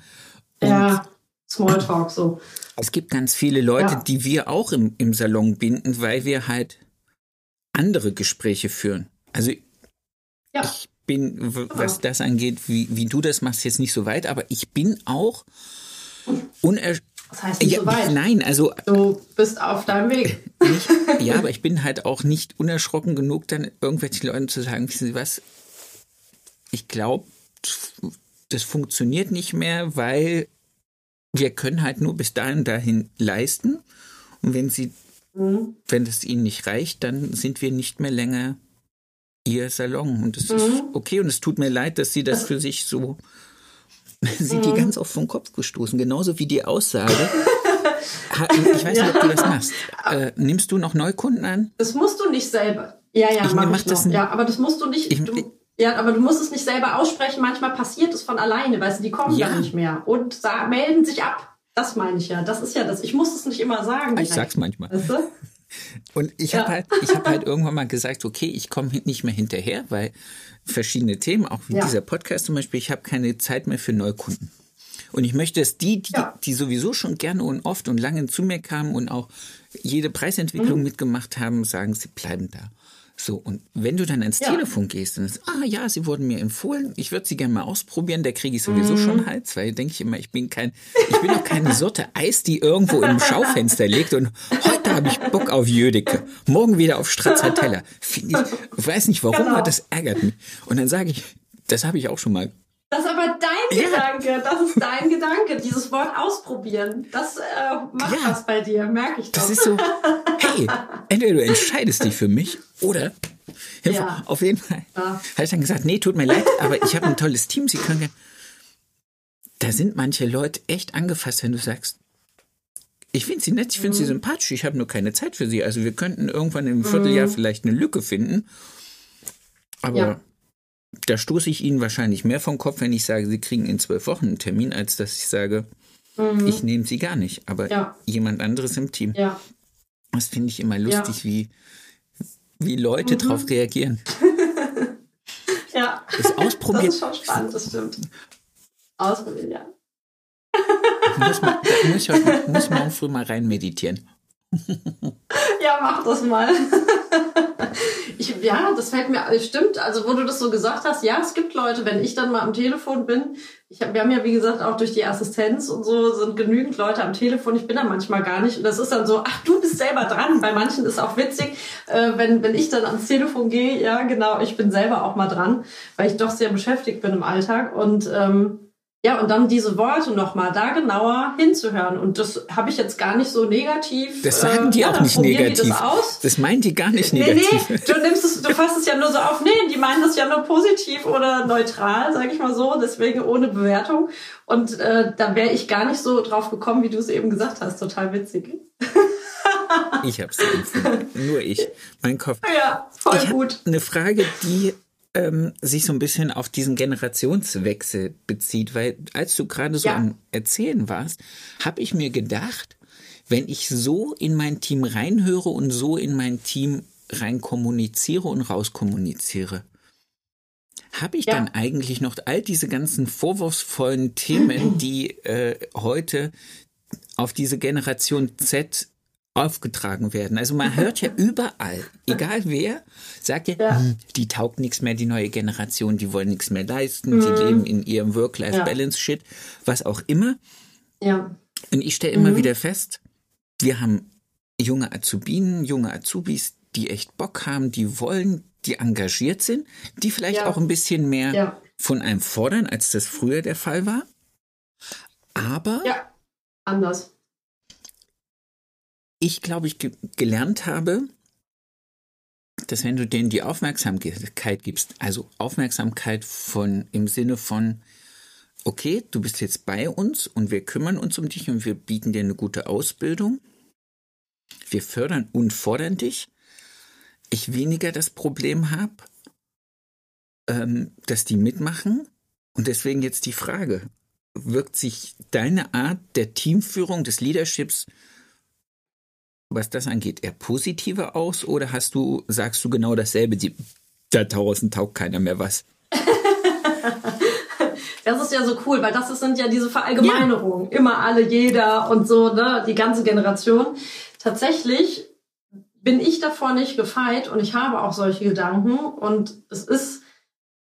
Und ja, Smalltalk so.
Es gibt ganz viele Leute, ja. die wir auch im, im Salon binden, weil wir halt andere Gespräche führen. Also ja. ich bin, was das angeht, wie, wie du das machst, jetzt nicht so weit, aber ich bin auch uner
das heißt nicht ja, so weit.
Nein, also.
Du bist auf deinem Weg.
Nicht, ja, aber ich bin halt auch nicht unerschrocken genug, dann irgendwelchen Leuten zu sagen, wissen Sie was? Ich glaube, das funktioniert nicht mehr, weil wir können halt nur bis dahin dahin leisten. Und wenn sie, mhm. wenn das ihnen nicht reicht, dann sind wir nicht mehr länger ihr Salon. Und das mhm. ist okay. Und es tut mir leid, dass sie das für sich so sind die mhm. ganz oft vom Kopf gestoßen. Genauso wie die Aussage. ich weiß nicht, ob du das machst. Äh, nimmst du noch Neukunden an?
Das musst du nicht selber. Ja, ja, ich, mach, mach ich das noch. Ja, aber das musst du nicht. Ich, du, ja, aber du musst es nicht selber aussprechen. Manchmal passiert es von alleine, weißt du, die kommen ja. dann nicht mehr und melden sich ab. Das meine ich ja. Das ist ja das. Ich muss es nicht immer sagen.
Ich sag's manchmal. Weißt du? Und ich ja. habe halt, ich habe halt irgendwann mal gesagt, okay, ich komme nicht mehr hinterher, weil verschiedene Themen, auch wie ja. dieser Podcast zum Beispiel, ich habe keine Zeit mehr für Neukunden. Und ich möchte, dass die, die, ja. die sowieso schon gerne und oft und lange zu mir kamen und auch jede Preisentwicklung mhm. mitgemacht haben, sagen, sie bleiben da. So, und wenn du dann ans ja. Telefon gehst und sagst, ah ja, sie wurden mir empfohlen, ich würde sie gerne mal ausprobieren, da kriege ich sowieso mhm. schon Hals, weil denke ich immer, ich bin kein, ich bin auch keine Sorte Eis, die irgendwo im Schaufenster liegt und heute habe ich Bock auf Jödecke, morgen wieder auf Stracciatella. Finde ich, weiß nicht warum, genau. aber das ärgert mich. Und dann sage ich, das habe ich auch schon mal
das ist aber dein ja. Gedanke, das ist dein Gedanke, dieses Wort ausprobieren. Das äh, macht ja. was bei dir, merke ich doch.
Das ist so, hey, entweder du entscheidest dich für mich oder
Ja.
Auf jeden Fall.
Ja.
Habe ich dann gesagt, nee, tut mir leid, aber ich habe ein tolles Team, Sie können. Da sind manche Leute echt angefasst, wenn du sagst, ich finde sie nett, ich finde sie
Mhm.
sympathisch, ich habe nur keine Zeit für sie. Also wir könnten irgendwann im Vierteljahr vielleicht eine Lücke finden. Aber
Ja.
Da stoße ich Ihnen wahrscheinlich mehr vom Kopf, wenn ich sage, Sie kriegen in zwölf Wochen einen Termin, als dass ich sage, ich nehme Sie gar nicht. Aber
Mhm. Ja.
jemand anderes im Team.
Ja.
Das finde ich immer lustig, wie, wie Leute
Mhm.
drauf reagieren.
Ja.
Das ausprobiert.
Das ist schon spannend, das stimmt. Ausprobieren, ja.
muss, man, muss ich heute, muss morgen früh mal rein meditieren.
Ja, mach das mal. Ich, ja, das fällt mir, stimmt, also wo du das so gesagt hast, ja, es gibt Leute, wenn ich dann mal am Telefon bin, ich hab, wir haben ja, wie gesagt, auch durch die Assistenz und so sind genügend Leute am Telefon, ich bin da manchmal gar nicht. Und das ist dann so, ach, du bist selber dran, bei manchen ist auch witzig, äh, wenn, wenn ich dann ans Telefon gehe, ja, genau, ich bin selber auch mal dran, weil ich doch sehr beschäftigt bin im Alltag. Und ähm, ja, und dann diese Worte nochmal da genauer hinzuhören. Und das habe ich jetzt gar nicht so negativ.
Das sagen die
äh, ja,
auch nicht negativ.
Die das aus.
Das meinen die gar nicht
Nee,
negativ.
nee, du nimmst es, du fasst es ja nur so auf. Nee, die meinen das ja nur positiv oder neutral, sage ich mal so, deswegen ohne Bewertung. Und äh, da wäre ich gar nicht so drauf gekommen, wie du es eben gesagt hast. Total witzig.
Ich habe es. Nur ich. Mein Kopf.
Ja, voll
ich
gut.
Eine Frage, die ähm, sich so ein bisschen auf diesen Generationswechsel bezieht, weil als du gerade so
Ja.
am Erzählen warst, habe ich mir gedacht, wenn ich so in mein Team reinhöre und so in mein Team rein kommuniziere und rauskommuniziere, habe ich
Ja.
dann eigentlich noch all diese ganzen vorwurfsvollen Themen, die äh, heute auf diese Generation Z aufgetragen werden. Also man hört ja überall, egal wer, sagt ja,
Ja.
"Hm, die taugt nichts mehr, die neue Generation, die wollen nichts mehr leisten, die leben in ihrem Work-Life-Balance-Shit, was auch immer.
Ja,
Und ich stelle immer wieder fest, wir haben junge Azubinen, junge Azubis, die echt Bock haben, die wollen, die engagiert sind, die vielleicht
Ja.
auch ein bisschen mehr
Ja.
von einem fordern, als das früher der Fall war. Aber
ja, anders.
Ich glaube, ich ge gelernt habe, dass wenn du denen die Aufmerksamkeit gibst, also Aufmerksamkeit von im Sinne von okay, du bist jetzt bei uns und wir kümmern uns um dich und wir bieten dir eine gute Ausbildung. Wir fördern und fordern dich. Ich weniger das Problem habe, ähm, dass die mitmachen. Und deswegen jetzt die Frage, wirkt sich deine Art der Teamführung, des Leaderships, was das angeht, eher positiver aus oder hast du, sagst du genau dasselbe, die, da draußen taugt keiner mehr was?
Das ist ja so cool, weil das sind ja diese Verallgemeinerungen. Immer alle, jeder und so, ne, die ganze Generation. Tatsächlich bin ich davor nicht gefeit und ich habe auch solche Gedanken und es ist,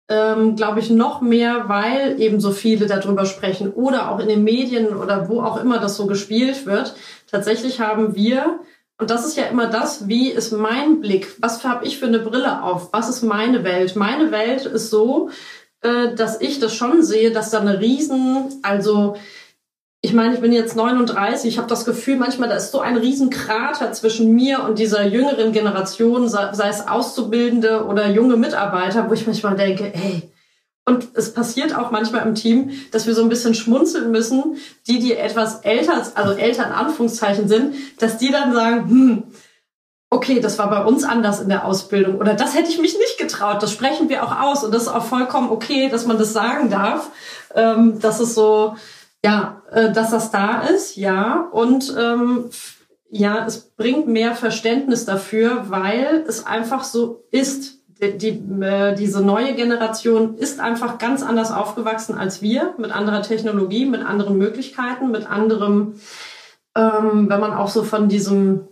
ähm, glaube ich, noch mehr, weil eben so viele darüber sprechen oder auch in den Medien oder wo auch immer das so gespielt wird. Tatsächlich haben wir, und das ist ja immer das, wie ist mein Blick, was habe ich für eine Brille auf, was ist meine Welt? Meine Welt ist so, äh, dass ich das schon sehe, dass da eine riesen, also ich meine, ich bin jetzt 39, ich habe das Gefühl, manchmal da ist so ein riesen Krater zwischen mir und dieser jüngeren Generation, sei, sei es Auszubildende oder junge Mitarbeiter, wo ich manchmal denke, hey, und es passiert auch manchmal im Team, dass wir so ein bisschen schmunzeln müssen, die, die etwas älter, also älter in Anführungszeichen sind, dass die dann sagen, hm, okay, das war bei uns anders in der Ausbildung oder das hätte ich mich nicht getraut. Das sprechen wir auch aus und das ist auch vollkommen okay, dass man das sagen darf. Ähm, das ist so, ja, äh, dass das da ist, ja. Und ähm, ja, es bringt mehr Verständnis dafür, weil es einfach so ist. Die, äh, diese neue Generation ist einfach ganz anders aufgewachsen als wir, mit anderer Technologie, mit anderen Möglichkeiten, mit anderem, ähm, wenn man auch so von diesem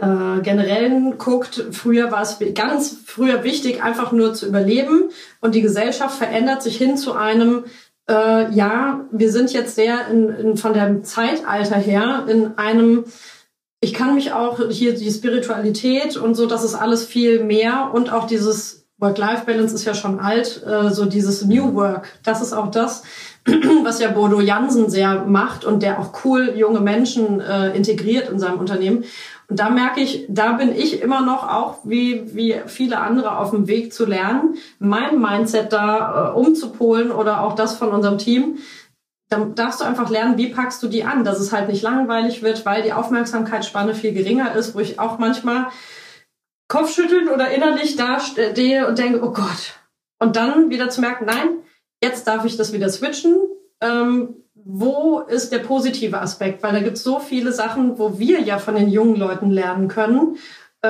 äh, generellen guckt, früher war es ganz früher wichtig, einfach nur zu überleben und die Gesellschaft verändert sich hin zu einem, äh, ja, wir sind jetzt sehr in, in, von dem Zeitalter her in einem, ich kann mich auch hier die Spiritualität und so, das ist alles viel mehr und auch dieses Work-Life-Balance ist ja schon alt, äh, so dieses New Work, das ist auch das, was ja Bodo Jansen sehr macht und der auch cool junge Menschen äh, integriert in seinem Unternehmen. Und da merke ich, da bin ich immer noch auch wie, wie viele andere auf dem Weg zu lernen, mein Mindset da äh, umzupolen oder auch das von unserem Team. Dann darfst du einfach lernen, wie packst du die an, dass es halt nicht langweilig wird, weil die Aufmerksamkeitsspanne viel geringer ist, wo ich auch manchmal Kopfschütteln oder innerlich da stehe und denke, oh Gott. Und dann wieder zu merken, nein, jetzt darf ich das wieder switchen. Ähm, wo ist der positive Aspekt? Weil da gibt es so viele Sachen, wo wir ja von den jungen Leuten lernen können,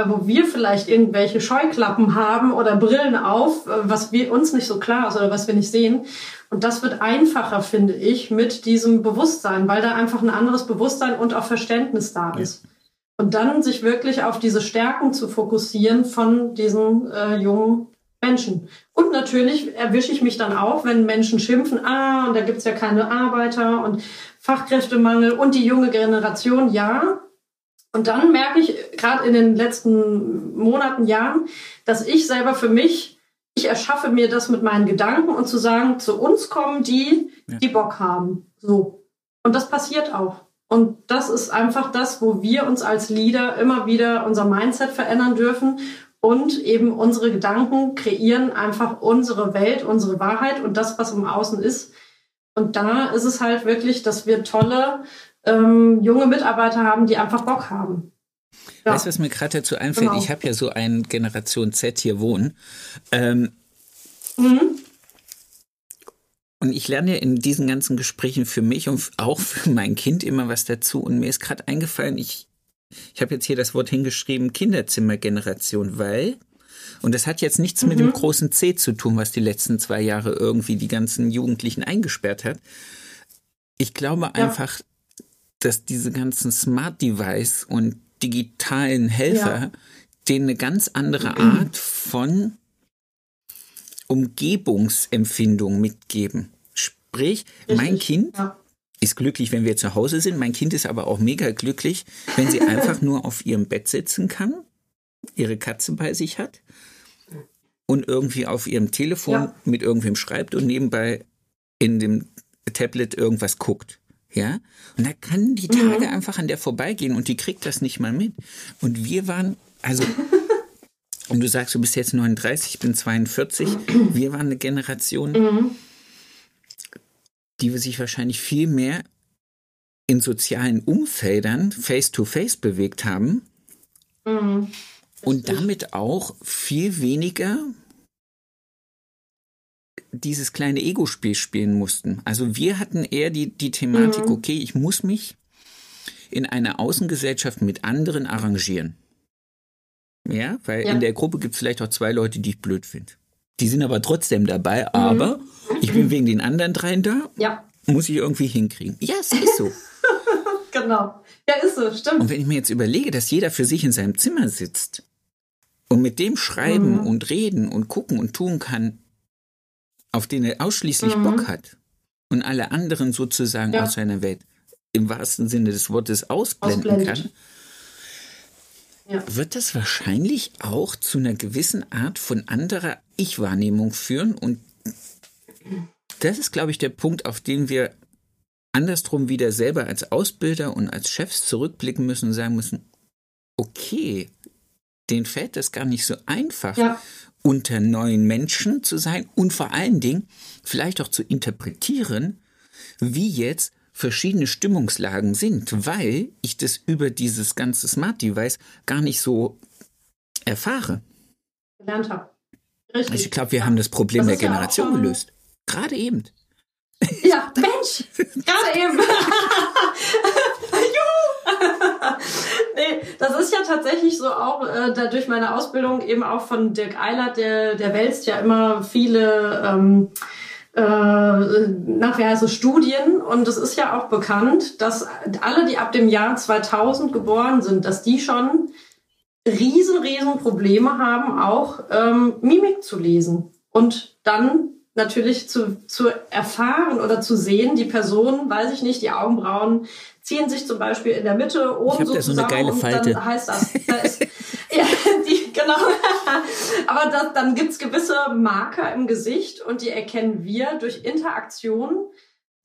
wo wir vielleicht irgendwelche Scheuklappen haben oder Brillen auf, äh, was wir uns nicht so klar ist oder was wir nicht sehen. Und das wird einfacher, finde ich, mit diesem Bewusstsein, weil da einfach ein anderes Bewusstsein und auch Verständnis da ist. Ja. Und dann sich wirklich auf diese Stärken zu fokussieren von diesen äh, jungen Menschen. Und natürlich erwische ich mich dann auch, wenn Menschen schimpfen, ah, und da gibt's ja keine Arbeiter und Fachkräftemangel und die junge Generation, ja. Und dann merke ich gerade in den letzten Monaten, Jahren, dass ich selber für mich, ich erschaffe mir das mit meinen Gedanken und zu sagen, zu uns kommen die, ja. die Bock haben. So. Und das passiert auch. Und das ist einfach das, wo wir uns als Leader immer wieder unser Mindset verändern dürfen und eben unsere Gedanken kreieren einfach unsere Welt, unsere Wahrheit und das, was im Außen ist. Und da ist es halt wirklich, dass wir tolle ähm, junge Mitarbeiter haben, die einfach Bock haben.
Ja. Weißt du, was mir gerade dazu einfällt? Genau. Ich habe ja so einen Generation Z hier wohnen. Ähm, mhm. Und ich lerne in diesen ganzen Gesprächen für mich und auch für mein Kind immer was dazu. Und mir ist gerade eingefallen, ich ich habe jetzt hier das Wort hingeschrieben, Kinderzimmergeneration, weil, und das hat jetzt nichts mhm. mit dem mhm. großen C zu tun, was die letzten zwei Jahre irgendwie die ganzen Jugendlichen eingesperrt hat. Ich glaube ja. einfach, dass diese ganzen Smart Device und digitalen Helfer ja. denen eine ganz andere Art von Umgebungsempfindung mitgeben. Sprich, Richtig. mein Kind ja ist glücklich, wenn wir zu Hause sind. Mein Kind ist aber auch mega glücklich, wenn sie einfach nur auf ihrem Bett sitzen kann, ihre Katze bei sich hat und irgendwie auf ihrem Telefon ja. mit irgendwem schreibt und nebenbei in dem Tablet irgendwas guckt. Ja? Und da kann die Tage mhm. einfach an der vorbeigehen und die kriegt das nicht mal mit. Und wir waren, also, und du sagst, du bist jetzt 39, ich bin 42, wir waren eine Generation, mhm die sich wahrscheinlich viel mehr in sozialen Umfeldern face-to-face -face bewegt haben mhm, und damit auch viel weniger dieses kleine Ego-Spiel spielen mussten. Also wir hatten eher die, die Thematik, mhm. okay, ich muss mich in einer Außengesellschaft mit anderen arrangieren. Ja, weil ja. in der Gruppe gibt es vielleicht auch zwei Leute, die ich blöd finde. Die sind aber trotzdem dabei, mhm. aber ich bin wegen den anderen dreien da.
Ja.
Muss ich irgendwie hinkriegen. Ja, es ist so.
genau. Ja, ist so, stimmt.
Und wenn ich mir jetzt überlege, dass jeder für sich in seinem Zimmer sitzt und mit dem schreiben mhm. und reden und gucken und tun kann, auf den er ausschließlich mhm. Bock hat und alle anderen sozusagen ja. aus seiner Welt im wahrsten Sinne des Wortes ausblenden Ausblendet. kann, ja. wird das wahrscheinlich auch zu einer gewissen Art von anderer Ich-Wahrnehmung führen. Und das ist, glaube ich, der Punkt, auf den wir andersrum wieder selber als Ausbilder und als Chefs zurückblicken müssen und sagen müssen, okay, denen fällt das gar nicht so einfach, ja. Unter neuen Menschen zu sein und vor allen Dingen vielleicht auch zu interpretieren, wie jetzt verschiedene Stimmungslagen sind, weil ich das über dieses ganze Smart Device gar nicht so erfahre.
Gelernt habe.
Richtig. Ich glaube, wir haben das Problem das der Generation ja gelöst. Gerade eben.
Ja, Mensch, gerade eben. nee, das ist ja tatsächlich so auch äh, da durch meine Ausbildung eben auch von Dirk Eilert, der, der wälzt ja immer viele ähm, äh, nach wie heißt es Studien. Und es ist ja auch bekannt, dass alle, die ab dem Jahr 2000 geboren sind, dass die schon riesen, riesen Probleme haben, auch ähm, Mimik zu lesen. Und dann natürlich zu, zu erfahren oder zu sehen, die Person, weiß ich nicht, die Augenbrauen ziehen sich zum Beispiel in der Mitte oben
so zusammen so eine geile Falte.
dann heißt das, da ist, ja, die, genau. Aber das, dann gibt's gewisse Marker im Gesicht und die erkennen wir durch Interaktion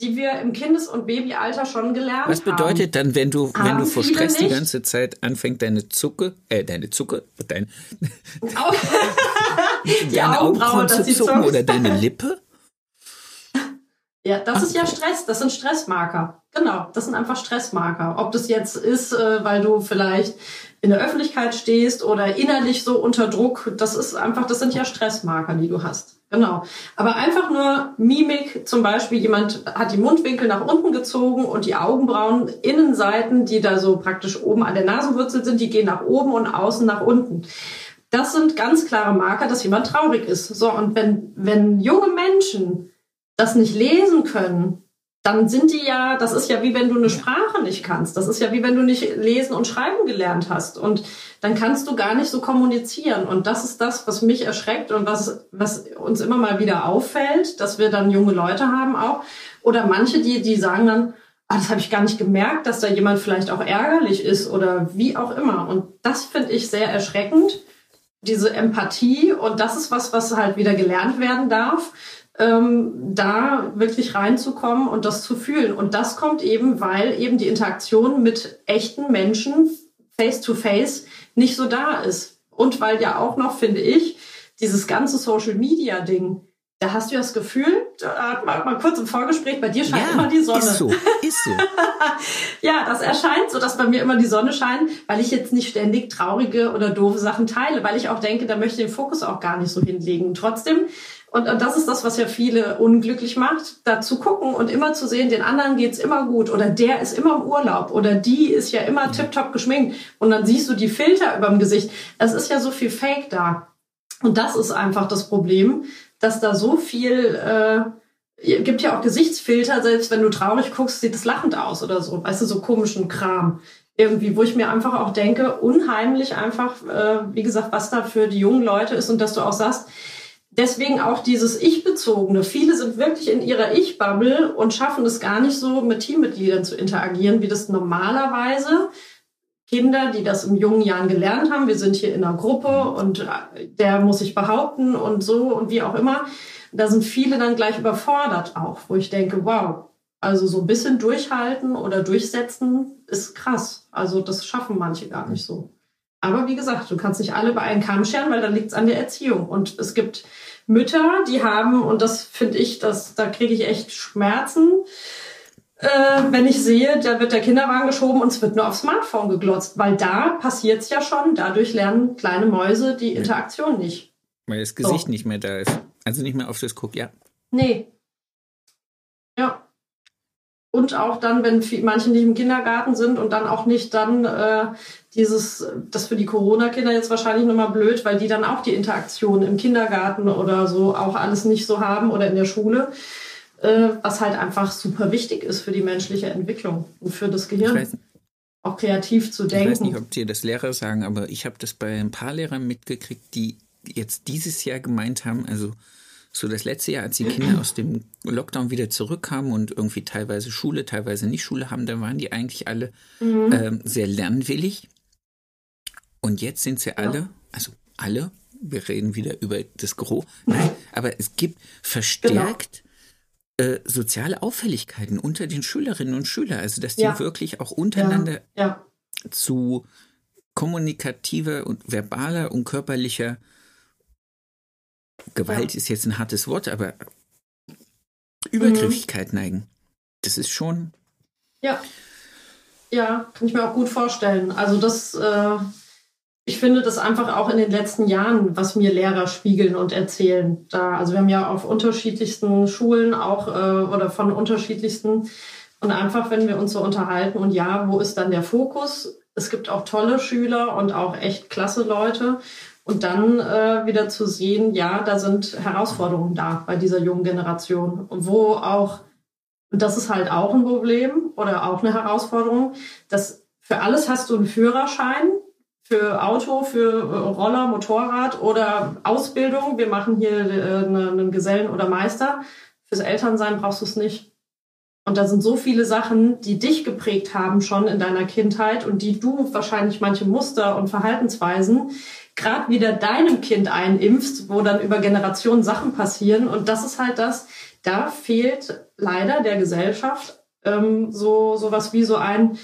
die wir im Kindes- und Babyalter schon gelernt haben.
Was bedeutet dann, wenn du, wenn du
Haben
vor Stress die
nicht.
ganze Zeit anfängt, deine Zucke, äh, deine Zucke, dein,
die
deine
Augenbraue,
Augenbrauen zu zucken oder deine Lippe?
Ja, das ist ja Stress, das sind Stressmarker. Genau, das sind einfach Stressmarker. Ob das jetzt ist, äh, weil du vielleicht in der Öffentlichkeit stehst oder innerlich so unter Druck, das ist einfach, das sind ja Stressmarker, die du hast. Genau. Aber einfach nur Mimik, zum Beispiel jemand hat die Mundwinkel nach unten gezogen und die Augenbrauen, Innenseiten, die da so praktisch oben an der Nasenwurzel sind, die gehen nach oben und außen nach unten. Das sind ganz klare Marker, dass jemand traurig ist. So, und wenn, wenn junge Menschen das nicht lesen können, dann sind die ja, das ist ja wie wenn du eine Sprache nicht kannst. Das ist ja wie wenn du nicht lesen und schreiben gelernt hast. Und dann kannst du gar nicht so kommunizieren. Und das ist das, was mich erschreckt und was, was uns immer mal wieder auffällt, dass wir dann junge Leute haben auch. Oder manche, die, die sagen dann, ah, das habe ich gar nicht gemerkt, dass da jemand vielleicht auch ärgerlich ist oder wie auch immer. Und das finde ich sehr erschreckend, diese Empathie. Und das ist was, was halt wieder gelernt werden darf ähm, da wirklich reinzukommen und das zu fühlen. Und das kommt eben, weil eben die Interaktion mit echten Menschen face to face nicht so da ist. Und weil ja auch noch, finde ich, dieses ganze Social Media Ding, da hast du ja das Gefühl, da, mal, mal kurz im Vorgespräch, bei dir scheint immer die Sonne.
ist so, ist so.
Ja, das erscheint so, dass bei mir immer die Sonne scheint, weil ich jetzt nicht ständig traurige oder doofe Sachen teile, weil ich auch denke, da möchte ich den Fokus auch gar nicht so hinlegen. Trotzdem, und, und das ist das, was ja viele unglücklich macht, da zu gucken und immer zu sehen, den anderen geht's immer gut oder der ist immer im Urlaub oder die ist ja immer tipptopp geschminkt und dann siehst du die Filter überm Gesicht. Es ist ja so viel Fake da. Und das ist einfach das Problem, dass da so viel äh, gibt ja auch Gesichtsfilter, selbst wenn du traurig guckst, sieht es lachend aus oder so. Weißt du, so komischen Kram. Irgendwie, wo ich mir einfach auch denke, unheimlich einfach, äh, wie gesagt, was da für die jungen Leute ist und dass du auch sagst, deswegen auch dieses Ich-Bezogene. Viele sind wirklich in ihrer Ich-Bubble und schaffen es gar nicht so, mit Teammitgliedern zu interagieren, wie das normalerweise Kinder, die das in jungen Jahren gelernt haben. Wir sind hier in einer Gruppe und äh, der muss sich behaupten und so und wie auch immer. Da sind viele dann gleich überfordert auch, wo ich denke, wow, also so ein bisschen durchhalten oder durchsetzen ist krass. Also das schaffen manche gar nicht so. Aber wie gesagt, du kannst nicht alle bei einen Kamm scheren, weil da liegt es an der Erziehung. Und es gibt Mütter, die haben, und das finde ich, das, da kriege ich echt Schmerzen, äh, wenn ich sehe, da wird der Kinderwagen geschoben und es wird nur aufs Smartphone geglotzt, weil da passiert es ja schon. Dadurch lernen kleine Mäuse die Interaktion nicht.
Weil das Gesicht nicht mehr da ist. Also nicht mehr auf das guckt, ja.
Nee. Ja. Und auch dann, wenn viel, manche nicht im Kindergarten sind und dann auch nicht dann äh, dieses, das für die Corona-Kinder jetzt wahrscheinlich nochmal blöd, weil die dann auch die Interaktion im Kindergarten oder so auch alles nicht so haben oder in der Schule, äh, was halt einfach super wichtig ist für die menschliche Entwicklung und für das
Ich
Gehirn,
weiß,
auch kreativ zu
ich
denken.
weiß nicht, ob dir das Lehrer sagen, aber ich habe das bei ein paar Lehrern mitgekriegt, die jetzt dieses Jahr gemeint haben, also so das letzte Jahr, als die Kinder aus dem Lockdown wieder zurückkamen und irgendwie teilweise Schule, teilweise nicht Schule haben, da waren die eigentlich alle
Mhm.
ähm, sehr lernwillig. Und jetzt sind sie alle, also alle, wir reden wieder über das Gros, nein, aber es gibt verstärkt äh, soziale Auffälligkeiten unter den Schülerinnen und Schülern, also dass die
Ja.
wirklich auch untereinander
ja.
zu kommunikativer und verbaler und körperlicher Gewalt
Ja.
ist jetzt ein hartes Wort, aber Übergriffigkeit neigen. Das ist schon.
Ja. Ja, kann ich mir auch gut vorstellen. Also das, äh, ich finde das einfach auch in den letzten Jahren, was mir Lehrer spiegeln und erzählen. Da, also wir haben ja auf unterschiedlichsten Schulen auch äh, oder von unterschiedlichsten und einfach, wenn wir uns so unterhalten und ja, wo ist dann der Fokus? Es gibt auch tolle Schüler und auch echt klasse Leute. Und dann äh, wieder zu sehen, ja, da sind Herausforderungen da bei dieser jungen Generation, wo auch und das ist halt auch ein Problem oder auch eine Herausforderung, dass für alles hast du einen Führerschein, für Auto, für äh, Roller, Motorrad oder Ausbildung. Wir machen hier äh, ne- einen Gesellen oder Meister. Fürs Elternsein brauchst du es nicht. Und da sind so viele Sachen, die dich geprägt haben schon in deiner Kindheit und die du wahrscheinlich manche Muster und Verhaltensweisen gerade wieder deinem Kind einimpfst, wo dann über Generationen Sachen passieren. Und das ist halt das, da fehlt leider der Gesellschaft ähm, so sowas wie so ein,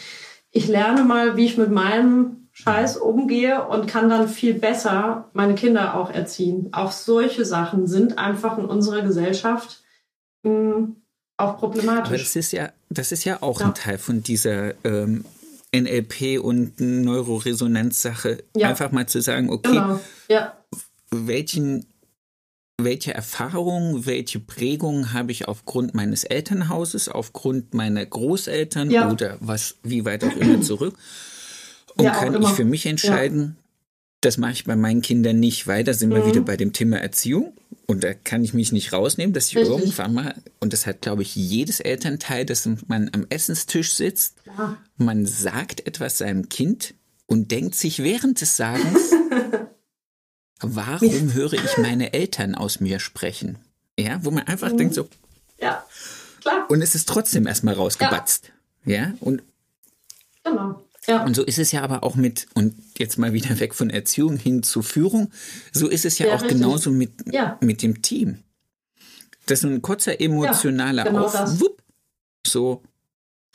ich lerne mal, wie ich mit meinem Scheiß umgehe und kann dann viel besser meine Kinder auch erziehen. Auch solche Sachen sind einfach in unserer Gesellschaft mh, hm, auch problematisch.
Aber das ist ja, das ist ja auch ja. ein Teil von dieser ähm, NLP und Neuroresonanzsache. Ja. Einfach mal zu sagen, okay, genau. ja. welchen welche Erfahrungen, welche Prägungen habe ich aufgrund meines Elternhauses, aufgrund meiner Großeltern ja. oder was, wie weit auch immer zurück? Und kann ich für mich entscheiden, das mache ich bei meinen Kindern nicht, weil da sind mhm. wir wieder bei dem Thema Erziehung. Und da kann ich mich nicht rausnehmen, dass ich Richtig. irgendwann mal, und das hat, glaube ich, jedes Elternteil, dass man am Essenstisch sitzt, man sagt etwas seinem Kind und denkt sich während des Sagens, warum höre ich meine Eltern aus mir sprechen? Ja, wo man einfach mhm. denkt so.
Ja, klar.
Und es ist trotzdem erstmal rausgebatzt. Ja, ja? und. Genau. Ja. Und so ist es ja aber auch mit, und jetzt mal wieder weg von Erziehung hin zu Führung, so ist es ja, ja auch richtig. genauso mit, ja. mit dem Team. Das ist ein kurzer emotionaler ja, genau Auf, wupp, so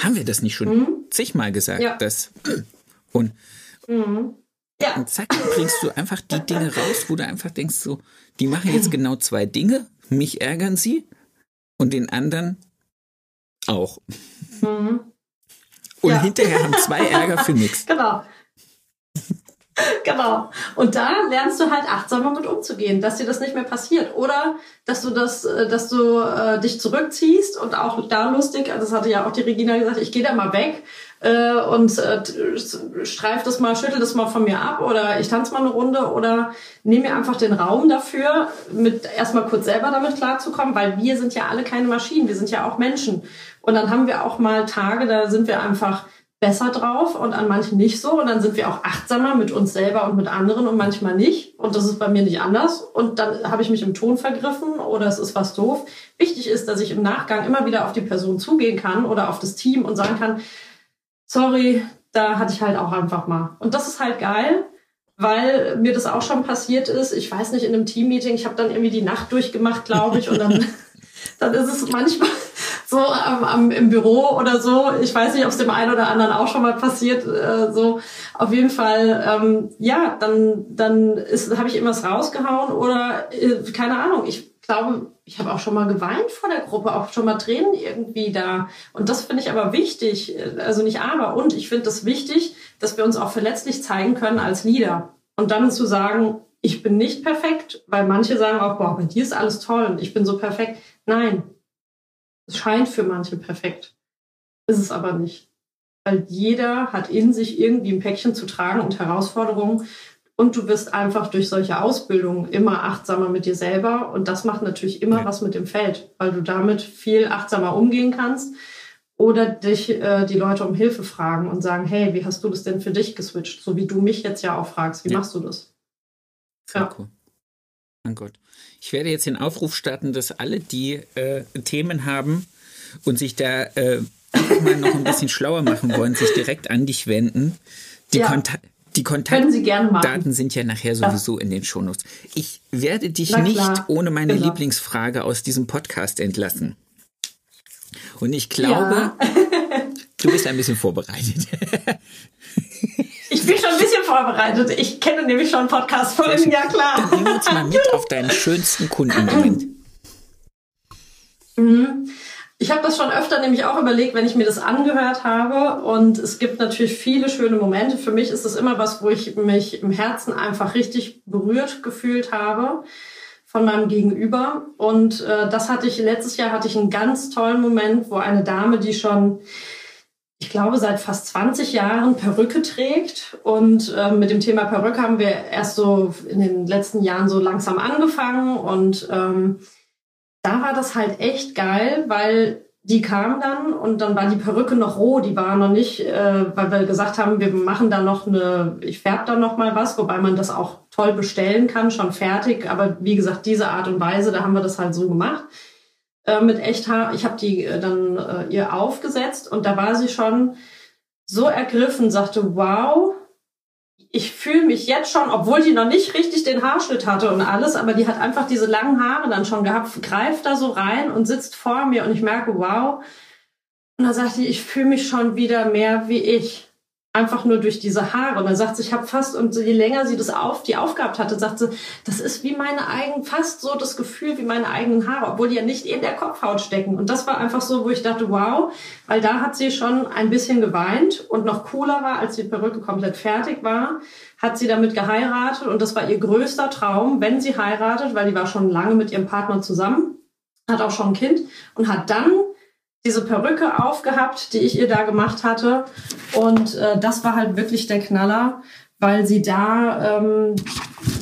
haben wir das nicht schon mhm. zigmal gesagt, ja. dass und mhm. Ja. Und zack, bringst du einfach die Dinge raus, wo du einfach denkst, so, die machen jetzt genau zwei Dinge. Mich ärgern sie und den anderen auch. Mhm. Und ja. hinterher haben zwei Ärger für nichts.
Genau. Genau. Und da lernst du halt achtsamer mit umzugehen, dass dir das nicht mehr passiert. Oder dass du das, äh, dass du äh, dich zurückziehst und auch da lustig, das hatte ja auch die Regina gesagt, ich gehe da mal weg äh, und äh, streif das mal, schüttel das mal von mir ab oder ich tanze mal eine Runde oder nehme mir einfach den Raum dafür, mit erstmal kurz selber damit klarzukommen, weil wir sind ja alle keine Maschinen, wir sind ja auch Menschen. Und dann haben wir auch mal Tage, da sind wir einfach besser drauf und an manchen nicht so. Und dann sind wir auch achtsamer mit uns selber und mit anderen und manchmal nicht. Und das ist bei mir nicht anders. Und dann habe ich mich im Ton vergriffen oder es ist was doof. Wichtig ist, dass ich im Nachgang immer wieder auf die Person zugehen kann oder auf das Team und sagen kann, sorry, da hatte ich halt auch einfach mal. Und das ist halt geil, weil mir das auch schon passiert ist. Ich weiß nicht, in einem Teammeeting, ich habe dann irgendwie die Nacht durchgemacht, glaube ich, und dann, dann ist es manchmal so am, am, im Büro oder so. Ich weiß nicht, ob es dem einen oder anderen auch schon mal passiert. Äh, so auf jeden Fall, ähm, ja, dann dann habe ich irgendwas rausgehauen oder äh, keine Ahnung. Ich glaube, ich habe auch schon mal geweint vor der Gruppe, auch schon mal Tränen irgendwie da. Und das finde ich aber wichtig. Also nicht aber und ich finde das wichtig, dass wir uns auch verletzlich zeigen können als Leader und dann zu sagen, ich bin nicht perfekt, weil manche sagen auch, boah, bei dir ist alles toll und ich bin so perfekt. Nein, es scheint für manche perfekt. Ist es aber nicht. Weil jeder hat in sich irgendwie ein Päckchen zu tragen und Herausforderungen. Und du wirst einfach durch solche Ausbildungen immer achtsamer mit dir selber. Und das macht natürlich immer ja. was mit dem Feld, weil du damit viel achtsamer umgehen kannst. Oder dich äh, die Leute um Hilfe fragen und sagen, hey, wie hast du das denn für dich geswitcht? So wie du mich jetzt ja auch fragst, wie ja. machst du das?
ja. cool. Mein Gott. Ich werde jetzt den Aufruf starten, dass alle, die äh, Themen haben und sich da äh, mal noch ein bisschen schlauer machen wollen, sich direkt an dich wenden. Die, ja. Konta die Kontaktdaten sind ja nachher sowieso ja. in den Shownotes. Ich werde dich nicht ohne meine genau. Lieblingsfrage aus diesem Podcast entlassen. Und ich glaube, ja. du bist ein bisschen vorbereitet.
Ich bin schon ein bisschen vorbereitet. Ich kenne nämlich schon Podcast-Folgen, ja klar.
Dann wir uns mal mit auf deinen schönsten Kundenmoment.
Mhm. Ich habe das schon öfter nämlich auch überlegt, wenn ich mir das angehört habe. Und es gibt natürlich viele schöne Momente. Für mich ist das immer was, wo ich mich im Herzen einfach richtig berührt gefühlt habe von meinem Gegenüber. Und äh, das hatte ich letztes Jahr hatte ich einen ganz tollen Moment, wo eine Dame, die schon ich glaube, seit fast 20 Jahren Perücke trägt. Und äh, mit dem Thema Perücke haben wir erst so in den letzten Jahren so langsam angefangen. Und ähm, da war das halt echt geil, weil die kam dann und dann war die Perücke noch roh, die war noch nicht, äh, weil wir gesagt haben, wir machen da noch eine, ich färbe da noch mal was, wobei man das auch toll bestellen kann, schon fertig. Aber wie gesagt, diese Art und Weise, da haben wir das halt so gemacht äh, mit Echthaar. Ich habe die äh, dann äh, ihr aufgesetzt und da war sie schon so ergriffen, sagte, wow, ich fühle mich jetzt schon, obwohl die noch nicht richtig den Haarschnitt hatte und alles, aber die hat einfach diese langen Haare dann schon gehabt, greift da so rein und sitzt vor mir und ich merke, wow. Und dann sagt die, ich fühle mich schon wieder mehr wie ich einfach nur durch diese Haare. Und dann sagt sie, ich habe fast, und je länger sie das auf, die aufgehabt hatte, sagt sie, das ist wie meine eigenen, fast so das Gefühl wie meine eigenen Haare, obwohl die ja nicht in der Kopfhaut stecken. Und das war einfach so, wo ich dachte, wow, weil da hat sie schon ein bisschen geweint und noch cooler war, als die Perücke komplett fertig war, hat sie damit geheiratet und das war ihr größter Traum, wenn sie heiratet, weil die war schon lange mit ihrem Partner zusammen, hat auch schon ein Kind und hat dann diese Perücke aufgehabt, die ich ihr da gemacht hatte. Und äh, das war halt wirklich der Knaller, weil sie da ähm,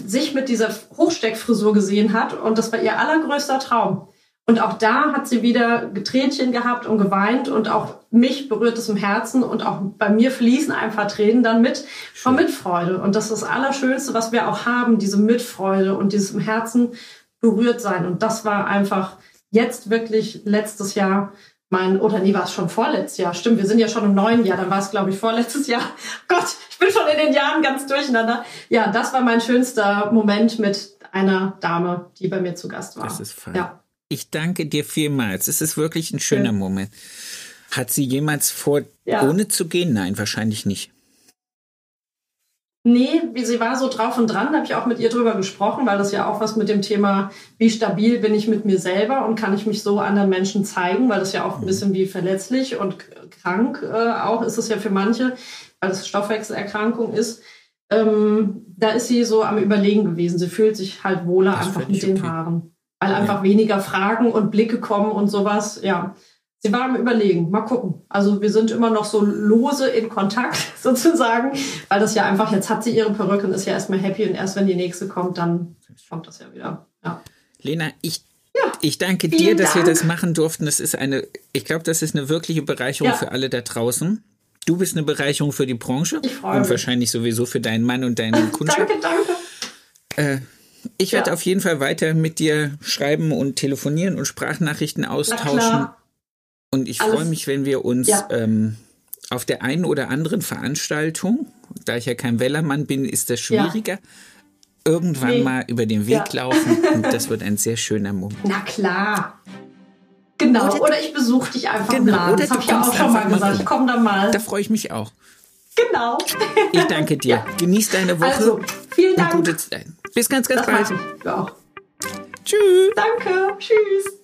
sich mit dieser Hochsteckfrisur gesehen hat. Und das war ihr allergrößter Traum. Und auch da hat sie wieder Tränchen gehabt und geweint und auch mich berührt es im Herzen und auch bei mir fließen einfach Tränen dann mit von Mitfreude. Und das ist das Allerschönste, was wir auch haben, diese Mitfreude und dieses im Herzen berührt sein. Und das war einfach jetzt wirklich letztes Jahr mein, oder nee, war es schon vorletztes Jahr. Stimmt, wir sind ja schon im neuen Jahr, dann war es, glaube ich, vorletztes Jahr. Gott, ich bin schon in den Jahren ganz durcheinander. Ja, das war mein schönster Moment mit einer Dame, die bei mir zu Gast war.
Das ist fein. Ja. Ich danke dir vielmals. Es ist wirklich ein schöner ja. Moment. Hat sie jemals vor, ja. ohne zu gehen? Nein, wahrscheinlich nicht.
Nee, sie war so drauf und dran, da habe ich auch mit ihr drüber gesprochen, weil das ja auch was mit dem Thema, wie stabil bin ich mit mir selber und kann ich mich so anderen Menschen zeigen, weil das ja auch ein bisschen wie verletzlich und krank äh, auch ist es ja für manche, weil es Stoffwechselerkrankung ist. Ähm, da ist sie so am Überlegen gewesen. Sie fühlt sich halt wohler das einfach mit den okay. Haaren, weil einfach weniger Fragen und Blicke kommen und sowas. Ja, Sie war am Überlegen. Mal gucken. Also wir sind immer noch so lose in Kontakt sozusagen, weil das ja einfach, jetzt hat sie ihre Perücke und ist ja erstmal happy und erst wenn die nächste kommt, dann kommt das ja wieder. Ja.
Lena, ich, ja. ich danke dir, dass Dank. wir das machen durften. Das ist eine, ich glaube, das ist eine wirkliche Bereicherung ja. für alle da draußen. Du bist eine Bereicherung für die Branche
ich freue
und
mich.
wahrscheinlich sowieso für deinen Mann und deinen Kundschaft.
danke, danke.
Äh, ich werde ja. auf jeden Fall weiter mit dir schreiben und telefonieren und Sprachnachrichten austauschen und ich freue mich, wenn wir uns ja. ähm, auf der einen oder anderen Veranstaltung, da ich ja kein Wellermann bin, ist das schwieriger, ja. irgendwann nee. mal über den Weg ja. laufen. Und das wird ein sehr schöner Moment.
Na klar. Genau, oder, oder ich besuche dich einfach genau, mal. Das habe ich ja auch schon mal gesagt. Ich komme dann mal.
Da freue ich mich auch.
Genau.
Ich danke dir. Ja. Genieß deine Woche.
Also, vielen Dank.
gute Zeit. Bis ganz, ganz
das
bald.
Ich auch.
Tschüss.
Danke. Tschüss.